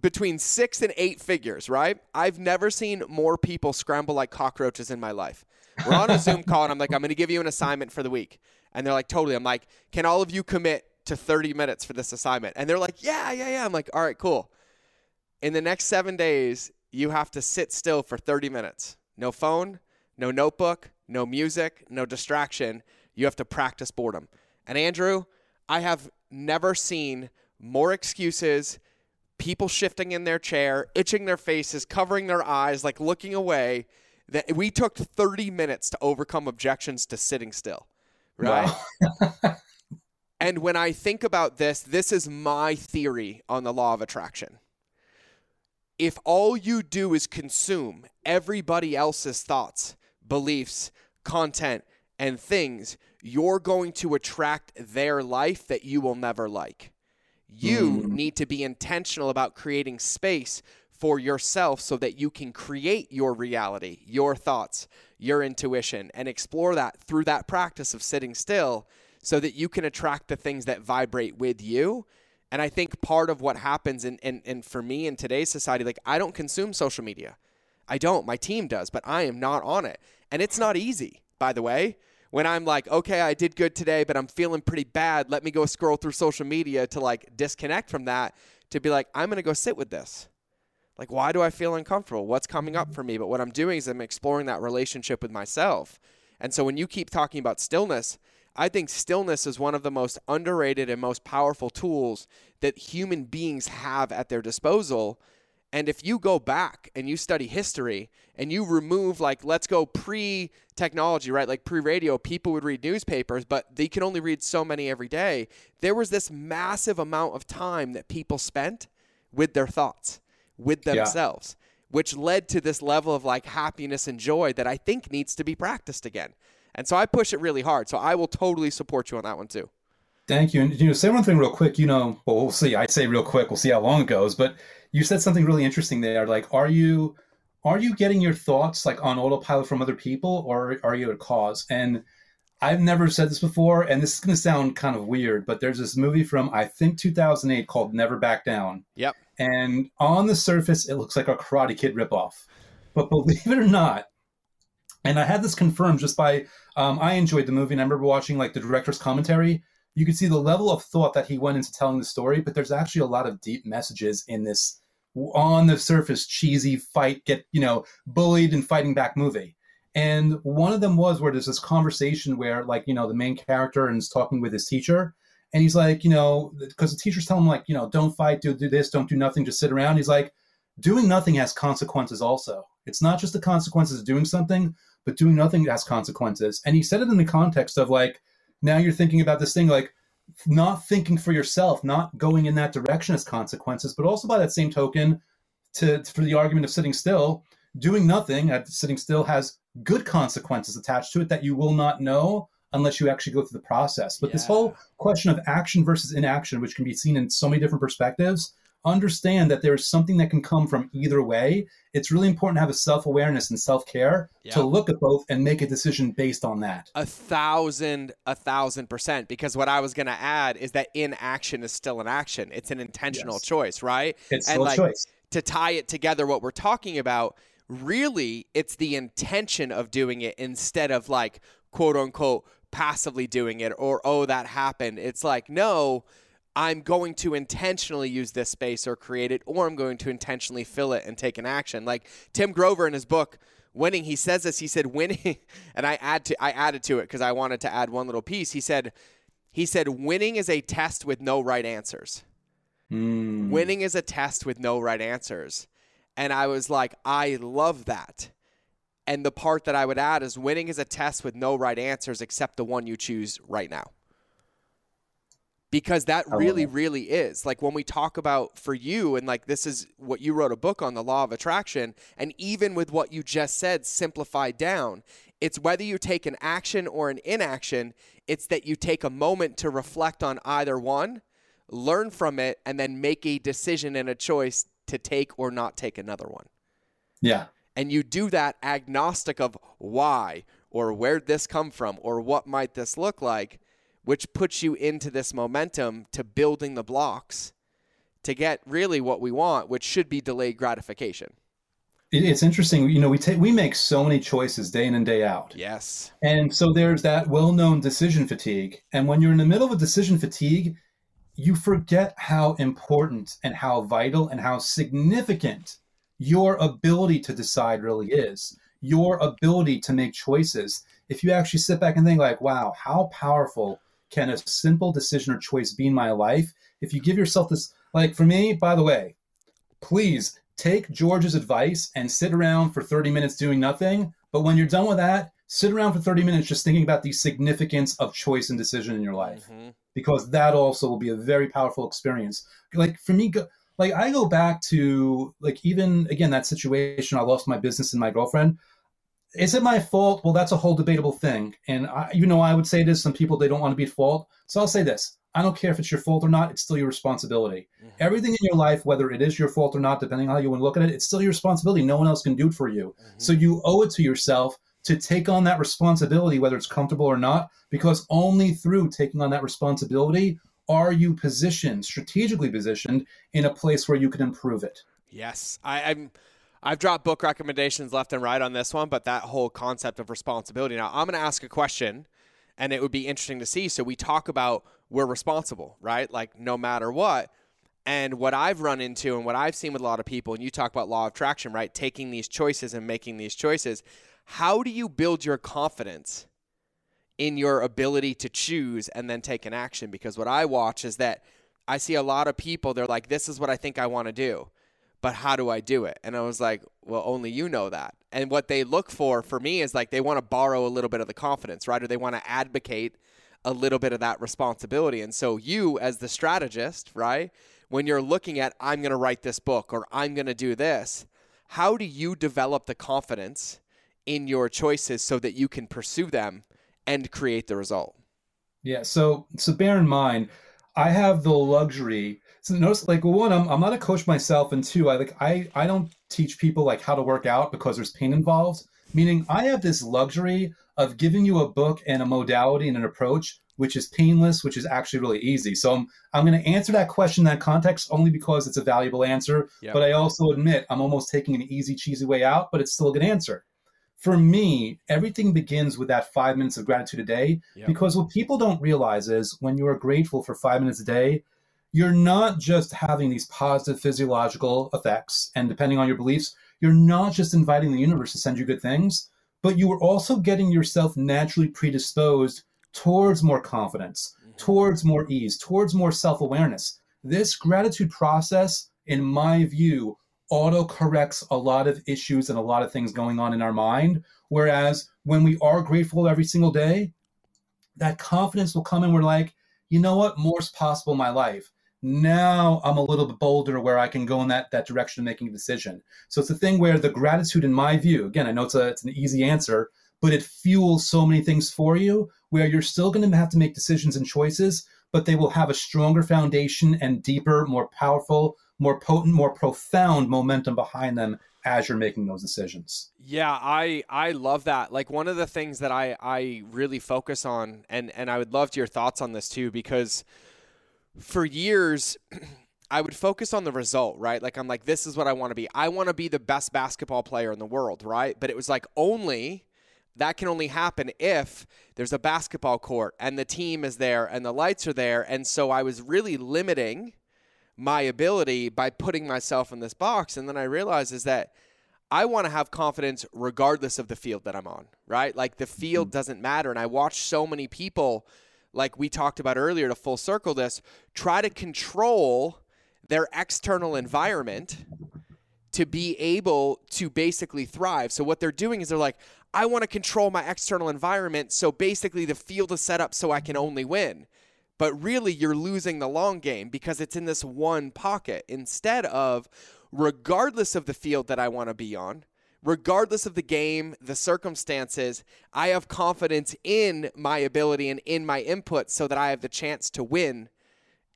between six and eight figures, right? I've never seen more people scramble like cockroaches in my life. We're on a Zoom call, and I'm like, I'm going to give you an assignment for the week. And they're like, totally. I'm like, can all of you commit to 30 minutes for this assignment? And they're like, yeah, yeah, yeah. I'm like, all right, cool. In the next seven days, you have to sit still for 30 minutes. No phone, no notebook, no music, no distraction. You have to practice boredom. And Andrew, I have never seen more excuses, people shifting in their chair, itching their faces, covering their eyes, like looking away. That we took 30 minutes to overcome objections to sitting still, right? Wow. [laughs] and when I think about this, this is my theory on the law of attraction. If all you do is consume everybody else's thoughts, beliefs, content, and things, you're going to attract their life that you will never like. You mm. need to be intentional about creating space for yourself so that you can create your reality, your thoughts, your intuition, and explore that through that practice of sitting still so that you can attract the things that vibrate with you. And I think part of what happens, and in, in, in, for me in today's society, like I don't consume social media. I don't. My team does, but I am not on it. And it's not easy, by the way when I'm like, okay, I did good today, but I'm feeling pretty bad. Let me go scroll through social media to like disconnect from that to be like, I'm going to go sit with this. Like, why do I feel uncomfortable? What's coming up for me? But what I'm doing is I'm exploring that relationship with myself. And so when you keep talking about stillness, I think stillness is one of the most underrated and most powerful tools that human beings have at their disposal and if you go back and you study history and you remove, like, let's go pre technology, right? Like pre radio, people would read newspapers, but they can only read so many every day. There was this massive amount of time that people spent with their thoughts, with themselves, yeah. which led to this level of like happiness and joy that I think needs to be practiced again. And so I push it really hard. So I will totally support you on that one too. Thank you. And you know, say one thing real quick. You know, well, we'll see. I say real quick. We'll see how long it goes. But you said something really interesting there. Like, are you are you getting your thoughts like on autopilot from other people, or are you a cause? And I've never said this before, and this is going to sound kind of weird, but there's this movie from I think 2008 called Never Back Down. Yep. And on the surface, it looks like a Karate Kid ripoff, but believe it or not, and I had this confirmed just by um, I enjoyed the movie, and I remember watching like the director's commentary. You could see the level of thought that he went into telling the story, but there's actually a lot of deep messages in this on the surface cheesy fight, get you know bullied and fighting back movie. And one of them was where there's this conversation where like you know the main character is talking with his teacher, and he's like you know because the teacher's tell him like you know don't fight, do do this, don't do nothing, just sit around. He's like doing nothing has consequences also. It's not just the consequences of doing something, but doing nothing has consequences. And he said it in the context of like now you're thinking about this thing like not thinking for yourself, not going in that direction as consequences, but also by that same token, to for the argument of sitting still, doing nothing at sitting still has good consequences attached to it that you will not know unless you actually go through the process. But yeah. this whole question of action versus inaction, which can be seen in so many different perspectives, understand that there is something that can come from either way. It's really important to have a self awareness and self care yeah. to look at both and make a decision based on that. A thousand, a thousand percent. Because what I was going to add is that inaction is still an action. It's an intentional yes. choice, right? It's and like, a choice. To tie it together, what we're talking about, really, it's the intention of doing it instead of like quote unquote passively doing it or oh that happened. It's like no I'm going to intentionally use this space or create it, or I'm going to intentionally fill it and take an action. Like Tim Grover in his book, Winning, he says this. He said, winning, [laughs] and I add to I added to it because I wanted to add one little piece. He said, he said, winning is a test with no right answers. Mm. Winning is a test with no right answers. And I was like, I love that. And the part that I would add is winning is a test with no right answers except the one you choose right now. Because that really really is. Like when we talk about for you and like this is what you wrote a book on the law of attraction and even with what you just said simplified down it's whether you take an action or an inaction it's that you take a moment to reflect on either one learn from it and then make a decision and a choice to take or not take another one. Yeah and you do that agnostic of why or where'd this come from or what might this look like which puts you into this momentum to building the blocks to get really what we want, which should be delayed gratification. It's interesting, you know, we take we make so many choices day in and day out. Yes. And so there's that well-known decision fatigue. And when you're in the middle of a decision fatigue, you forget how important and how vital and how significant your ability to decide really is. Your ability to make choices. If you actually sit back and think like, wow, how powerful can a simple decision or choice be in my life? If you give yourself this, like for me, by the way, please take George's advice and sit around for 30 minutes doing nothing. But when you're done with that, sit around for 30 minutes just thinking about the significance of choice and decision in your life mm-hmm. because that also will be a very powerful experience like for me like i go back to like even again that situation i lost my business and my girlfriend. Is it my fault? Well that's a whole debatable thing. And I, you know i would say this some people they don't want to be at fault. So i'll say this i don't care if it's your fault or not it's still your responsibility. Mm-hmm. everything in your life whether it is your fault or not depending on how you want to look at it it's still your responsibility. No one else can do it for you. Mm-hmm. so you owe it to yourself to take on that responsibility, whether it's comfortable or not, because only through taking on that responsibility are you positioned, strategically positioned, in a place where you can improve it. Yes, I, I'm. I've dropped book recommendations left and right on this one, but that whole concept of responsibility. Now, I'm going to ask a question, and it would be interesting to see. So, we talk about we're responsible, right? Like, no matter what. And what I've run into and what I've seen with a lot of people, and you talk about law of attraction, right? Taking these choices and making these choices how do you build your confidence in your ability to choose and then take an action? Because what I watch is that I see a lot of people, they're like, this is what I think I want to do, but how do I do it? And I was like, well, only you know that. And what they look for for me is like they want to borrow a little bit of the confidence, right? Or they want to advocate a little bit of that responsibility. And so you, as the strategist, right, when you're looking at, I'm going to write this book or I'm going to do this, how do you develop the confidence? in your choices so that you can pursue them and create the result. Yeah. So so bear in mind, I have the luxury. So notice, like, one, I'm, I'm not a coach myself, and two, I like I I don't teach people like how to work out because there's pain involved. Meaning, I have this luxury of giving you a book and a modality and an approach which is painless, which is actually really easy. So I'm I'm going to answer that question in that context only because it's a valuable answer. Yep. But I also admit I'm almost taking an easy, cheesy way out, but it's still a good answer for me, everything begins with that five minutes of gratitude a day. Yep. Because what people don't realize is when you are grateful for five minutes a day, you're not just having these positive physiological effects. And depending on your beliefs, you're not just inviting the universe to send you good things, but you are also getting yourself naturally predisposed towards more confidence, mm-hmm. towards more ease, towards more self awareness. This gratitude process, in my view, auto corrects a lot of issues and a lot of things going on in our mind. Whereas when we are grateful every single day, that confidence will come and we're like, you know what, more's possible in my life. Now I'm a little bit bolder where I can go in that, that direction of making a decision. So it's a thing where the gratitude, in my view, again, I know it's a it's an easy answer, but it fuels so many things for you where you're still going to have to make decisions and choices, but they will have a stronger foundation and deeper, more powerful, more potent, more profound momentum behind them as you're making those decisions. Yeah, I I love that. Like one of the things that I I really focus on and and I would love your thoughts on this too because for years [clears throat] I would focus on the result, right? Like I'm like this is what I want to be. I want to be the best basketball player in the world, right? But it was like only that can only happen if there's a basketball court and the team is there and the lights are there. And so I was really limiting my ability by putting myself in this box. And then I realize is that I want to have confidence regardless of the field that I'm on, right? Like the field mm-hmm. doesn't matter. And I watch so many people, like we talked about earlier to full circle this, try to control their external environment to be able to basically thrive. So what they're doing is they're like, I want to control my external environment. So basically the field is set up so I can only win but really you're losing the long game because it's in this one pocket. Instead of regardless of the field that I want to be on regardless of the game the circumstances I have confidence in my ability and in my input so that I have the chance to win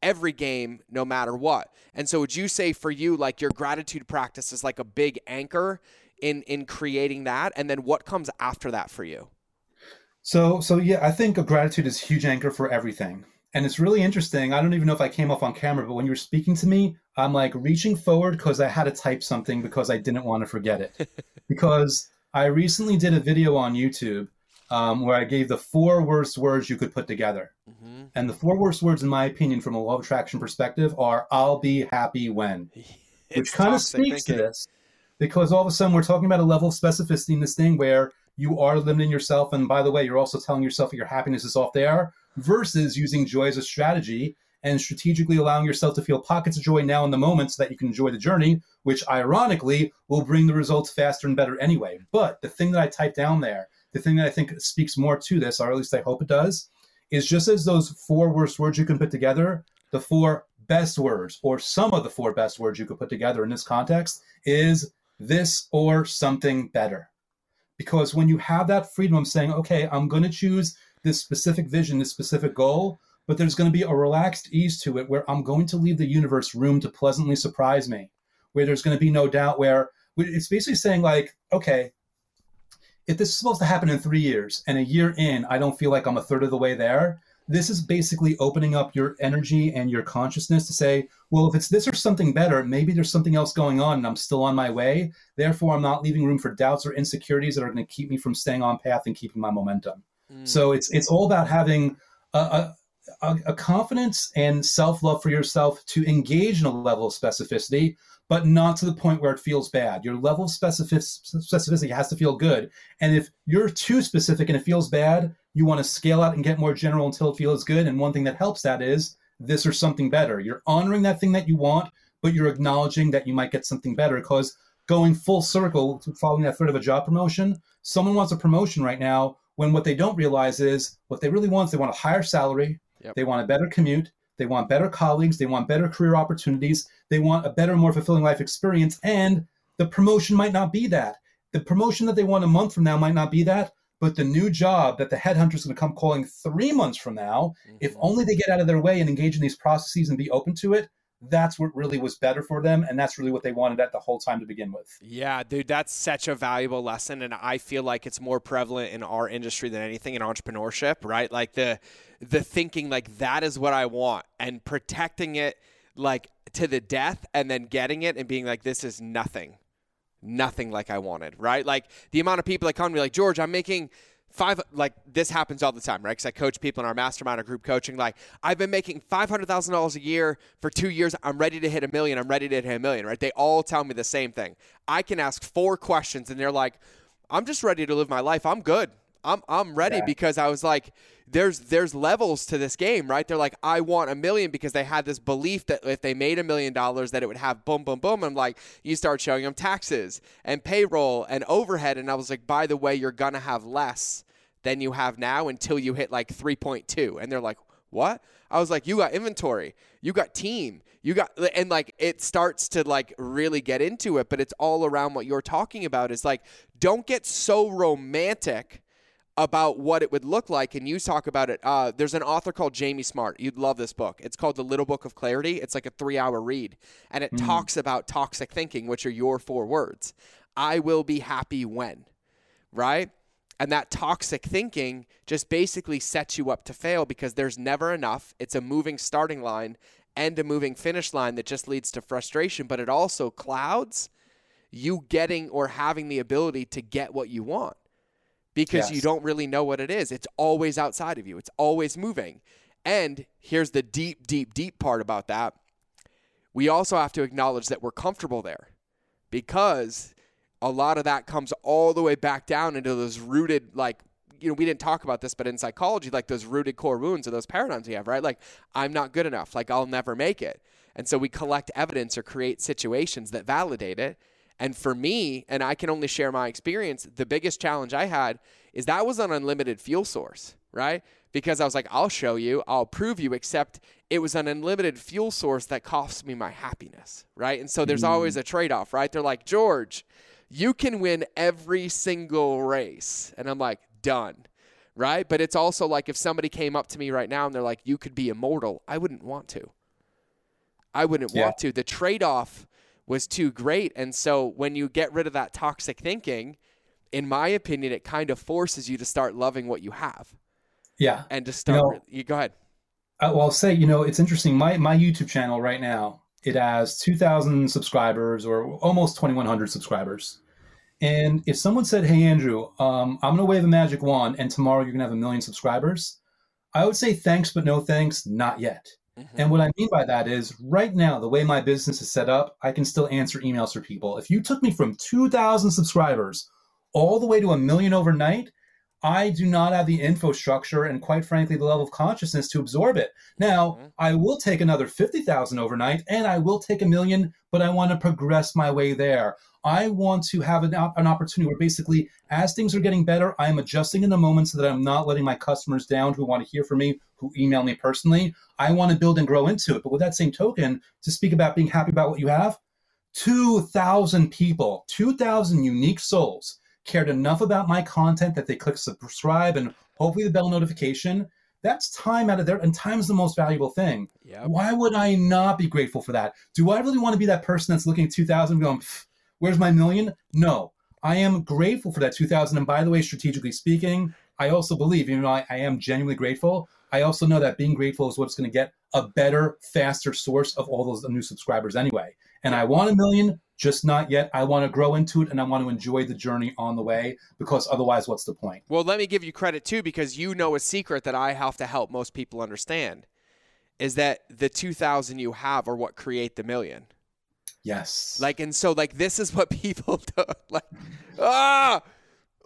every game no matter what. And so would you say for you like your gratitude practice is like a big anchor in in creating that? And then what comes after that for you? So so yeah i think a gratitude is huge anchor for everything and it's really interesting. I don't even know if I came off on camera, but when you were speaking to me, I'm like reaching forward because I had to type something because I didn't want to forget it. [laughs] because I recently did a video on YouTube um, where I gave the four worst words you could put together. Mm-hmm. And the four worst words, in my opinion, from a law of attraction perspective, are "I'll be happy when," [laughs] which kind of speaks thinking. to this because all of a sudden we're talking about a level of specificity in this thing where you are limiting yourself, and by the way, you're also telling yourself that your happiness is off there versus using joy as a strategy and strategically allowing yourself to feel pockets of joy now in the moment so that you can enjoy the journey, which ironically will bring the results faster and better anyway. But the thing that I typed down there, the thing that I think speaks more to this, or at least I hope it does, is just as those four worst words you can put together, the four best words, or some of the four best words you could put together in this context, is this or something better. Because when you have that freedom of saying, okay, I'm going to choose this specific vision, this specific goal, but there's going to be a relaxed ease to it where I'm going to leave the universe room to pleasantly surprise me, where there's going to be no doubt, where it's basically saying, like, okay, if this is supposed to happen in three years and a year in, I don't feel like I'm a third of the way there. This is basically opening up your energy and your consciousness to say, well, if it's this or something better, maybe there's something else going on and I'm still on my way. Therefore, I'm not leaving room for doubts or insecurities that are going to keep me from staying on path and keeping my momentum. Mm. So it's it's all about having a, a a, confidence and self love for yourself to engage in a level of specificity, but not to the point where it feels bad. Your level of specific, specificity has to feel good. And if you're too specific and it feels bad, you want to scale out and get more general until it feels good. And one thing that helps that is this or something better. You're honoring that thing that you want, but you're acknowledging that you might get something better because going full circle, following that third of a job promotion, someone wants a promotion right now when what they don't realize is what they really want is they want a higher salary, Yep. They want a better commute. They want better colleagues. They want better career opportunities. They want a better, more fulfilling life experience. And the promotion might not be that. The promotion that they want a month from now might not be that. But the new job that the headhunter is going to come calling three months from now, mm-hmm. if only they get out of their way and engage in these processes and be open to it, that's what really was better for them and that's really what they wanted at the whole time to begin with. Yeah dude that's such a valuable lesson and i feel like it's more prevalent in our industry than anything in entrepreneurship right? Like the the thinking like that is what i want and protecting it like to the death and then getting it and being like this is nothing. Nothing like i wanted right? Like the amount of people that come to me like george i'm making five like this happens all the time right? Because i coach people in our mastermind or group coaching like i've been making $500000 a year for two years. I'm ready to hit a million. I'm ready to hit a million right? They all tell me the same thing. I can ask four questions and they're like i'm just ready to live my life. I'm good i'm, I'm ready yeah. because i was like there's there's levels to this game, right? They're like, I want a million because they had this belief that if they made a million dollars, that it would have boom, boom, boom. And I'm like, you start showing them taxes and payroll and overhead, and I was like, by the way, you're gonna have less than you have now until you hit like 3.2, and they're like, what? I was like, you got inventory, you got team, you got, and like it starts to like really get into it, but it's all around what you're talking about. Is like, don't get so romantic about what it would look like, and you talk about it. Uh, there's an author called Jamie Smart. You'd love this book. It's called The Little Book of Clarity. It's like a three hour read, and it mm. talks about toxic thinking, which are your four words I will be happy when, right? And that toxic thinking just basically sets you up to fail because there's never enough. It's a moving starting line and a moving finish line that just leads to frustration, but it also clouds you getting or having the ability to get what you want because yes. you don't really know what it is. It's always outside of you, it's always moving. And here's the deep, deep, deep part about that. We also have to acknowledge that we're comfortable there because a lot of that comes all the way back down into those rooted, like, you know, we didn't talk about this, but in psychology, like those rooted core wounds or those paradigms we have, right? Like, I'm not good enough. Like, I'll never make it. And so we collect evidence or create situations that validate it. And for me, and I can only share my experience, the biggest challenge I had is that was an unlimited fuel source, right? Because I was like, I'll show you, I'll prove you, except it was an unlimited fuel source that cost me my happiness, right? And so there's mm. always a trade off, right? They're like, George, you can win every single race. And I'm like, done, right? But it's also like if somebody came up to me right now and they're like, you could be immortal, I wouldn't want to. I wouldn't yeah. want to. The trade off was too great. And so when you get rid of that toxic thinking, in my opinion, it kind of forces you to start loving what you have. Yeah. And to start, you, know, you go ahead. Uh, well, I'll say, you know, it's interesting. My, my YouTube channel right now, it has 2,000 subscribers or almost 2,100 subscribers. And if someone said, Hey, Andrew, um, I'm going to wave a magic wand and tomorrow you're going to have a million subscribers, I would say thanks, but no thanks, not yet. Mm-hmm. And what I mean by that is right now, the way my business is set up, I can still answer emails for people. If you took me from 2,000 subscribers all the way to a million overnight, I do not have the infrastructure and, quite frankly, the level of consciousness to absorb it. Now, mm-hmm. I will take another 50,000 overnight and I will take a million, but I want to progress my way there. I want to have an, an opportunity where basically, as things are getting better, I am adjusting in the moment so that I'm not letting my customers down who want to hear from me, who email me personally. I want to build and grow into it. But with that same token, to speak about being happy about what you have, 2,000 people, 2,000 unique souls cared enough about my content that they click subscribe and hopefully the bell notification. That's time out of there, and time is the most valuable thing. Yep. Why would I not be grateful for that? Do I really want to be that person that's looking at 2,000 going, Where's my million? No. I am grateful for that 2000. And by the way, strategically speaking, I also believe, even though I, I am genuinely grateful, I also know that being grateful is what's going to get a better, faster source of all those new subscribers anyway. And I want a million, just not yet. I want to grow into it and I want to enjoy the journey on the way because otherwise, what's the point? Well, let me give you credit too because you know a secret that I have to help most people understand is that the 2000 you have are what create the million. Yes. Like, and so, like, this is what [laughs] people [laughs] do. Like, ah,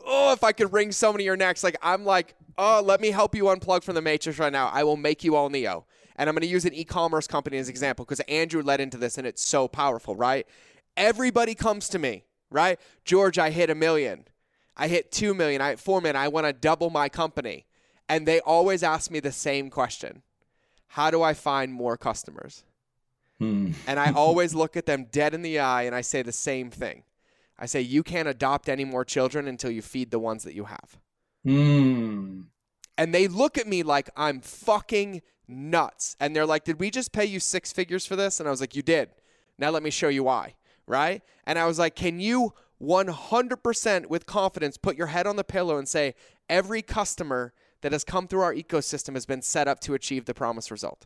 oh, if I could wring so many your necks. Like, I'm like, oh, let me help you unplug from the matrix right now. I will make you all Neo. And I'm going to use an e commerce company as an example because Andrew led into this and it's so powerful, right? Everybody comes to me, right? George, I hit a million. I hit two million. I hit four million. I want to double my company. And they always ask me the same question How do I find more customers? Hmm. and I always look at them dead in the eye and I say the same thing. I say, You can't adopt any more children until you feed the ones that you have. Hmm. And they look at me like I'm fucking nuts. And they're like, Did we just pay you six figures for this? And I was like, You did. Now let me show you why. Right? And I was like, Can you 100% with confidence put your head on the pillow and say, Every customer that has come through our ecosystem has been set up to achieve the promised result?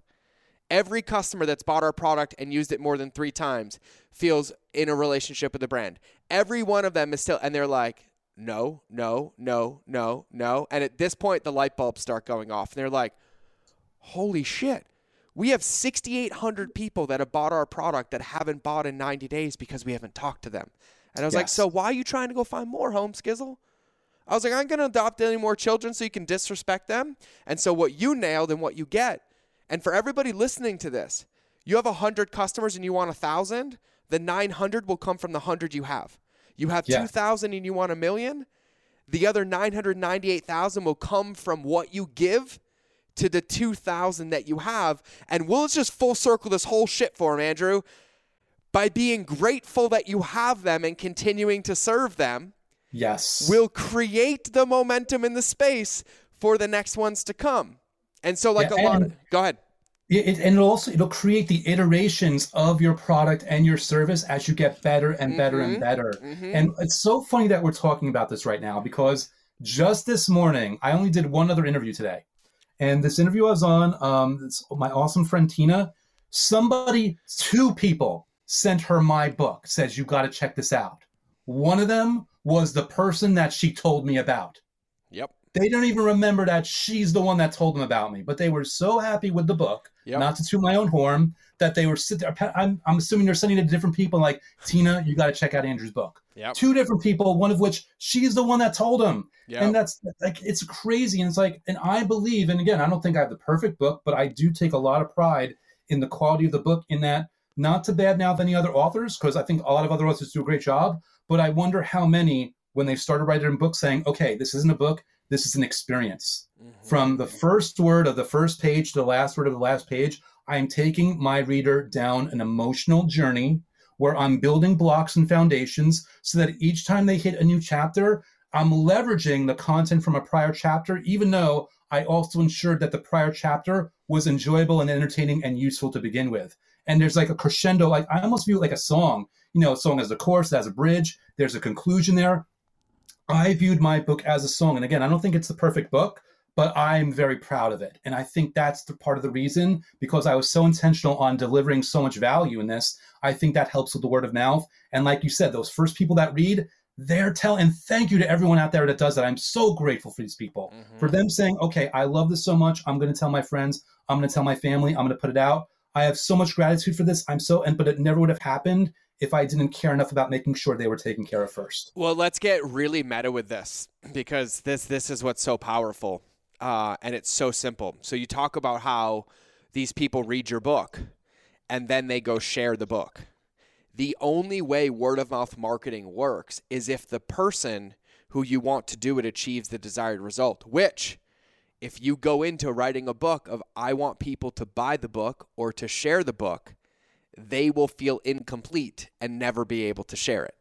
Every customer that's bought our product and used it more than three times feels in a relationship with the brand. Every one of them is still, and they're like, no, no, no, no, no. And at this point, the light bulbs start going off. And they're like, holy shit. We have 6,800 people that have bought our product that haven't bought in 90 days because we haven't talked to them. And I was yes. like, so why are you trying to go find more home, Skizzle? I was like, I'm going to adopt any more children so you can disrespect them. And so what you nailed and what you get and for everybody listening to this, you have 100 customers and you want 1,000, the 900 will come from the 100 you have. You have yeah. 2,000 and you want a million, the other 998,000 will come from what you give to the 2,000 that you have. And we'll just full circle this whole shit for him, Andrew. By being grateful that you have them and continuing to serve them, yes, will create the momentum in the space for the next ones to come. And so, like yeah, a lot. Of, go ahead. It, and it'll also it'll create the iterations of your product and your service as you get better and better mm-hmm. and better. Mm-hmm. And it's so funny that we're talking about this right now because just this morning I only did one other interview today, and this interview I was on, um, it's my awesome friend Tina. Somebody, two people sent her my book. Says you got to check this out. One of them was the person that she told me about. They don't even remember that she's the one that told them about me, but they were so happy with the book, yep. not to toot my own horn, that they were sit there. I'm, I'm assuming they're sending it to different people, like Tina, you got to check out Andrew's book. Yep. Two different people, one of which she's the one that told them, yep. and that's like it's crazy. And it's like, and I believe, and again, I don't think I have the perfect book, but I do take a lot of pride in the quality of the book. In that, not to bad mouth any other authors, because I think a lot of other authors do a great job, but I wonder how many when they started writing books saying, okay, this isn't a book, this is an experience. Mm-hmm. From the first word of the first page to the last word of the last page, I am taking my reader down an emotional journey where I'm building blocks and foundations so that each time they hit a new chapter, I'm leveraging the content from a prior chapter, even though I also ensured that the prior chapter was enjoyable and entertaining and useful to begin with. And there's like a crescendo, like I almost view it like a song. You know, a song as a chorus, as a bridge. There's a conclusion there. I viewed my book as a song. And again, I don't think it's the perfect book, but I'm very proud of it. And I think that's the part of the reason because I was so intentional on delivering so much value in this. I think that helps with the word of mouth. And like you said, those first people that read, they're telling, and thank you to everyone out there that does that. I'm so grateful for these people, mm-hmm. for them saying, okay, I love this so much. I'm going to tell my friends, I'm going to tell my family, I'm going to put it out. I have so much gratitude for this. I'm so, and but it never would have happened if I didn't care enough about making sure they were taken care of first. Well, let's get really meta with this because this this is what's so powerful, uh, and it's so simple. So you talk about how these people read your book, and then they go share the book. The only way word of mouth marketing works is if the person who you want to do it achieves the desired result. Which, if you go into writing a book of I want people to buy the book or to share the book they will feel incomplete and never be able to share it.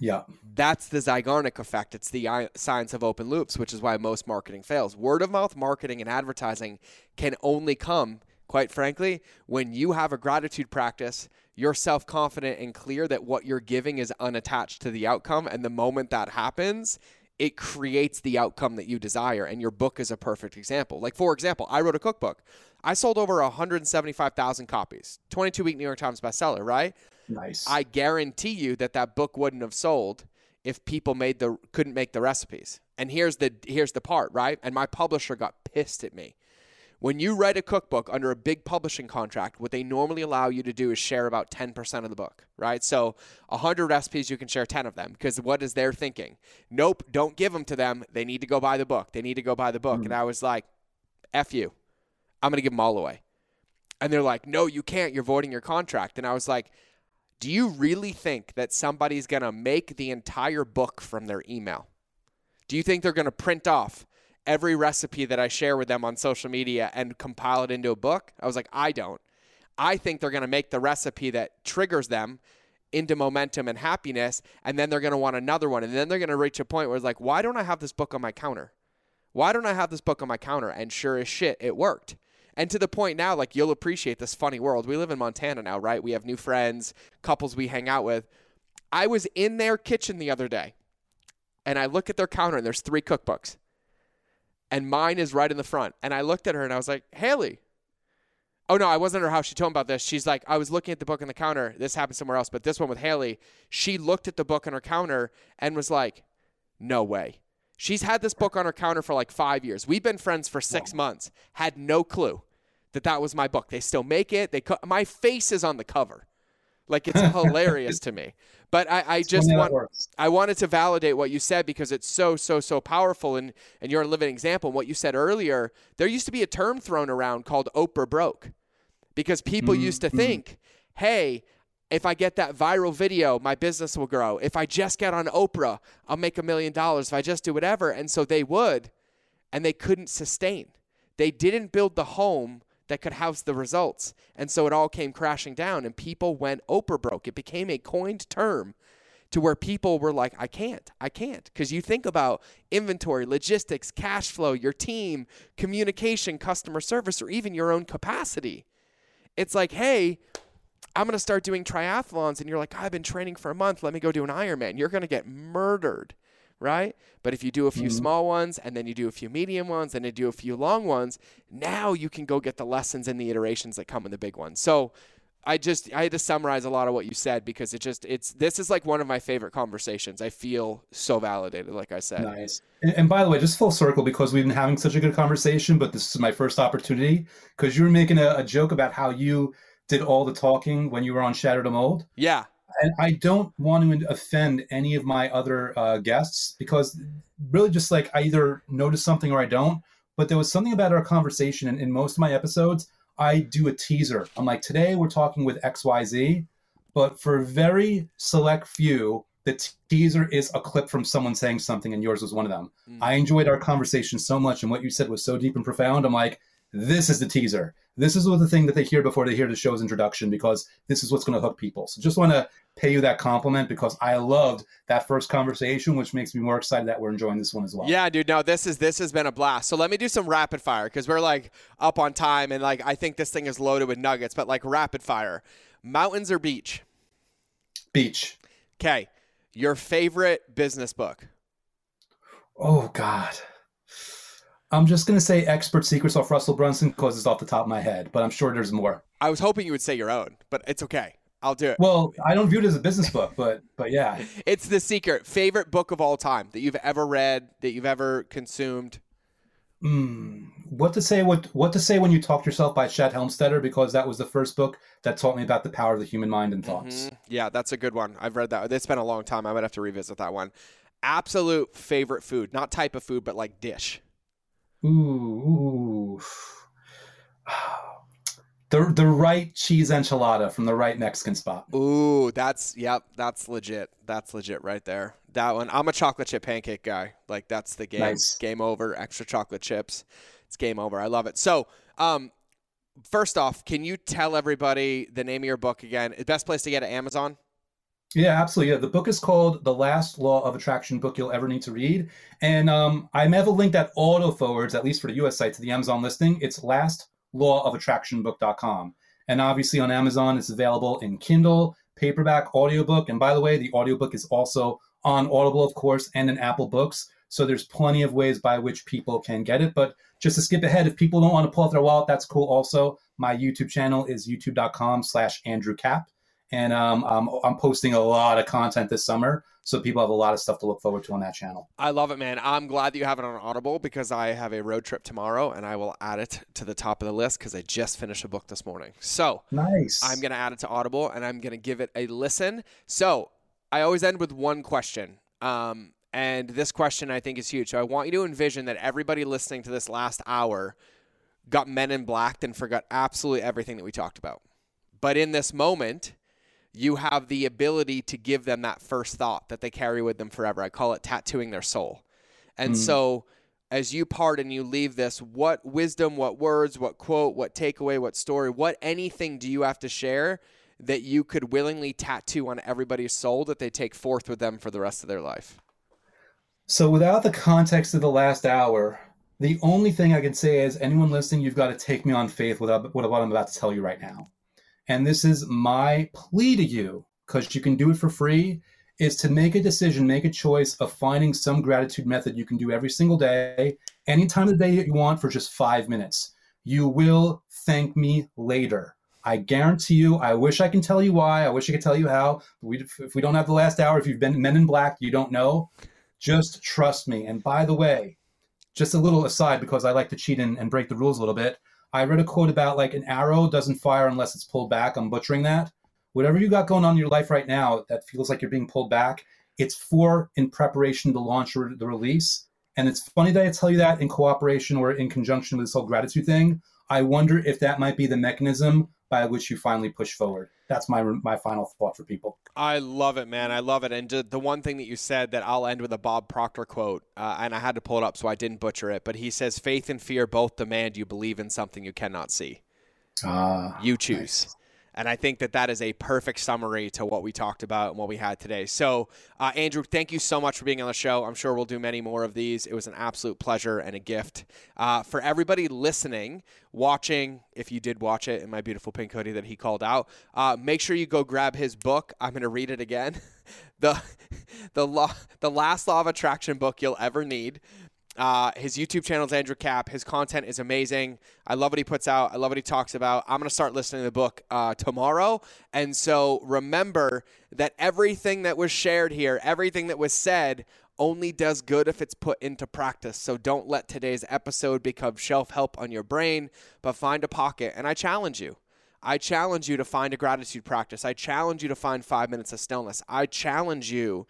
Yeah. That's the Zeigarnik effect. It's the science of open loops, which is why most marketing fails. Word of mouth marketing and advertising can only come, quite frankly, when you have a gratitude practice, you're self confident and clear that what you're giving is unattached to the outcome. And the moment that happens, it creates the outcome that you desire. And your book is a perfect example. Like, for example, I wrote a cookbook. I sold over 175,000 copies, 22 week New York Times bestseller, right? Nice. I guarantee you that that book wouldn't have sold if people made the couldn't make the recipes. And here's the here's the part, right? And my publisher got pissed at me. When you write a cookbook under a big publishing contract, what they normally allow you to do is share about 10% of the book, right? So 100 recipes, you can share 10 of them because what is their thinking? Nope, don't give them to them. They need to go buy the book. They need to go buy the book. Mm. And I was like, F you. I'm going to give them all away. And they're like, no, you can't. You're voiding your contract. And I was like, do you really think that somebody's going to make the entire book from their email? Do you think they're going to print off every recipe that I share with them on social media and compile it into a book? I was like, I don't. I think they're going to make the recipe that triggers them into momentum and happiness, and then they're going to want another one. And then they're going to reach a point where it's like, why don't I have this book on my counter? Why don't I have this book on my counter? And sure as shit, it worked. And to the point now, like you'll appreciate this funny world. We live in Montana now, right? We have new friends, couples we hang out with. I was in their kitchen the other day and I look at their counter and there's three cookbooks. And mine is right in the front. And I looked at her and I was like, Haley. Oh no, I wasn't her house. She told me about this. She's like, I was looking at the book on the counter. This happened somewhere else, but this one with Haley, she looked at the book on her counter and was like, No way. She's had this book on her counter for like five years. We've been friends for six months. Had no clue that that was my book. They still make it. They co- my face is on the cover. Like it's [laughs] hilarious to me. But I, I just want I wanted to validate what you said because it's so so so powerful and and you're a living example. And what you said earlier, there used to be a term thrown around called Oprah broke, because people mm-hmm. used to think, hey, if I get that viral video, my business will grow. If I just get on Oprah, I'll make a million dollars. If I just do whatever. And so they would, and they couldn't sustain. They didn't build the home that could house the results. And so it all came crashing down, and people went Oprah broke. It became a coined term to where people were like, I can't, I can't. Because you think about inventory, logistics, cash flow, your team, communication, customer service, or even your own capacity. It's like, hey, I'm going to start doing triathlons. And you're like, I've been training for a month. Let me go do an Ironman. You're going to get murdered, right? But if you do a few mm-hmm. small ones and then you do a few medium ones and then you do a few long ones, now you can go get the lessons and the iterations that come in the big ones. So I just I had to summarize a lot of what you said because it just it's this is like one of my favorite conversations. I feel so validated, like I said. Nice. And, and, by the way, just full circle because we've been having such a good conversation, but this is my first opportunity because you were making a, a joke about how you did all the talking when you were on Shatter to Mold. Yeah. And I don't want to offend any of my other uh, guests because really just like I either notice something or I don't. But there was something about our conversation and in most of my episodes, I do a teaser. I'm like, today we're talking with XYZ, but for a very select few, the teaser is a clip from someone saying something, and yours was one of them. Mm. I enjoyed our conversation so much, and what you said was so deep and profound. I'm like, this is the teaser. This is what the thing that they hear before they hear the show's introduction because this is what's going to hook people. So just want to pay you that compliment because I loved that first conversation, which makes me more excited that we're enjoying this one as well. Yeah, dude. No, this is this has been a blast. So let me do some rapid fire because we're like up on time and like I think this thing is loaded with nuggets. But like rapid fire, mountains or beach? Beach. Okay. Your favorite business book? Oh God. I'm just going to say Expert Secrets off Russell Brunson because it's off the top of my head, but I'm sure there's more. I was hoping you would say your own, but it's okay. I'll do it. Well, I don't view it as a business book, but but yeah. it's The Secret. Favorite book of all time that you've ever read, that you've ever consumed? Mm, what to say what what to say when you talk to yourself by Shad Helmstetter because that was the first book that taught me about the power of the human mind and thoughts. Mm-hmm. Yeah, that's a good one. I've read that. It's been a long time. I might have to revisit that one. Absolute favorite food, not type of food, but like dish. Ooh. [sighs] The, the right cheese enchilada from the right Mexican spot. Ooh, that's yep, that's legit. That's legit right there. That one. I'm a chocolate chip pancake guy. Like that's the game. Nice. Game over. Extra chocolate chips. It's game over. I love it. So, um, first off, can you tell everybody the name of your book again? Best place to get it, Amazon. Yeah, absolutely. Yeah, the book is called "The Last Law of Attraction: Book You'll Ever Need to Read," and um, I have a link that auto forwards, at least for the U.S. site, to the Amazon listing. It's last lawofattractionbook.com. And obviously on Amazon, it's available in Kindle, paperback, audiobook. And by the way, the audiobook is also on Audible, of course, and in Apple Books. So there's plenty of ways by which people can get it. But just to skip ahead, if people don't want to pull out their wallet, that's cool also. My YouTube channel is youtube.com slash Andrew Kap. And um, I'm, I'm posting a lot of content this summer so people have a lot of stuff to look forward to on that channel. I love it, man. I'm glad that you have it on Audible because I have a road trip tomorrow and I will add it to the top of the list because I just finished a book this morning. So nice. I'm going to add it to Audible and I'm going to give it a listen. So I always end with one question. Um, and this question I think is huge. So I want you to envision that everybody listening to this last hour got Men in Black and forgot absolutely everything that we talked about. But in this moment, you have the ability to give them that first thought that they carry with them forever. I call it tattooing their soul. And mm. so as you part and you leave this, what wisdom, what words, what quote, what takeaway, what story, what anything do you have to share that you could willingly tattoo on everybody's soul that they take forth with them for the rest of their life? So, without the context of the last hour, the only thing I can say is anyone listening, you've got to take me on faith with what I'm about to tell you right now and this is my plea to you, because you can do it for free, is to make a decision, make a choice of finding some gratitude method you can do every single day, any time of the day you want for just five minutes. You will thank me later. I guarantee you. I wish I can tell you why. I wish I could tell you how. We, if we don't have the last hour, if you've been Men in Black, you don't know. Just trust me. And by the way, just a little aside because I like to cheat and, and break the rules a little bit. I read a quote about like an arrow doesn't fire unless it's pulled back. I'm butchering that. Whatever you got going on in your life right now that feels like you're being pulled back, it's for in preparation to launch the release. And it's funny that I tell you that in cooperation or in conjunction with this whole gratitude thing. I wonder if that might be the mechanism by which you finally push forward. That's my my final thought for people. I love it, man. I love it. And the one thing that you said that I'll end with a Bob Proctor quote, uh, and I had to pull it up so I didn't butcher it, but he says, "Faith and fear both demand you believe in something you cannot see. Uh, you choose." Nice. And I think that that is a perfect summary to what we talked about and what we had today. So, uh, Andrew, thank you so much for being on the show. I'm sure we'll do many more of these. It was an absolute pleasure and a gift. Uh, for everybody listening, watching, if you did watch it in my beautiful pink hoodie that he called out, uh, make sure you go grab his book. I'm going to read it again. [laughs] the [laughs] the law, the last law of attraction book you'll ever need. Uh, his YouTube channel is Andrew Kap. His content is amazing. I love what he puts out. I love what he talks about. I'm going to start listening to the book uh, tomorrow. And so remember that everything that was shared here, everything that was said, only does good if it's put into practice. So don't let today's episode become shelf help on your brain, but find a pocket. And I challenge you. I challenge you to find a gratitude practice. I challenge you to find five minutes of stillness. I challenge you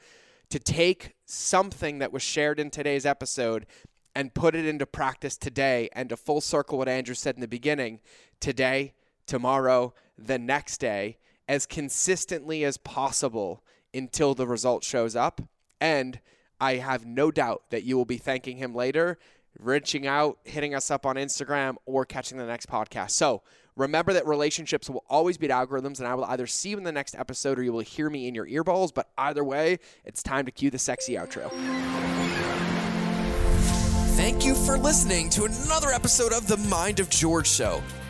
to take something that was shared in today's episode and put it into practice today and to full circle what Andrew said in the beginning today, tomorrow, the next day, as consistently as possible until the result shows up. And I have no doubt that you will be thanking him later, reaching out, hitting us up on Instagram, or catching the next podcast. So, Remember that relationships will always beat algorithms, and I will either see you in the next episode or you will hear me in your earballs. But either way, it's time to cue the sexy outro. Thank you for listening to another episode of The Mind of George Show.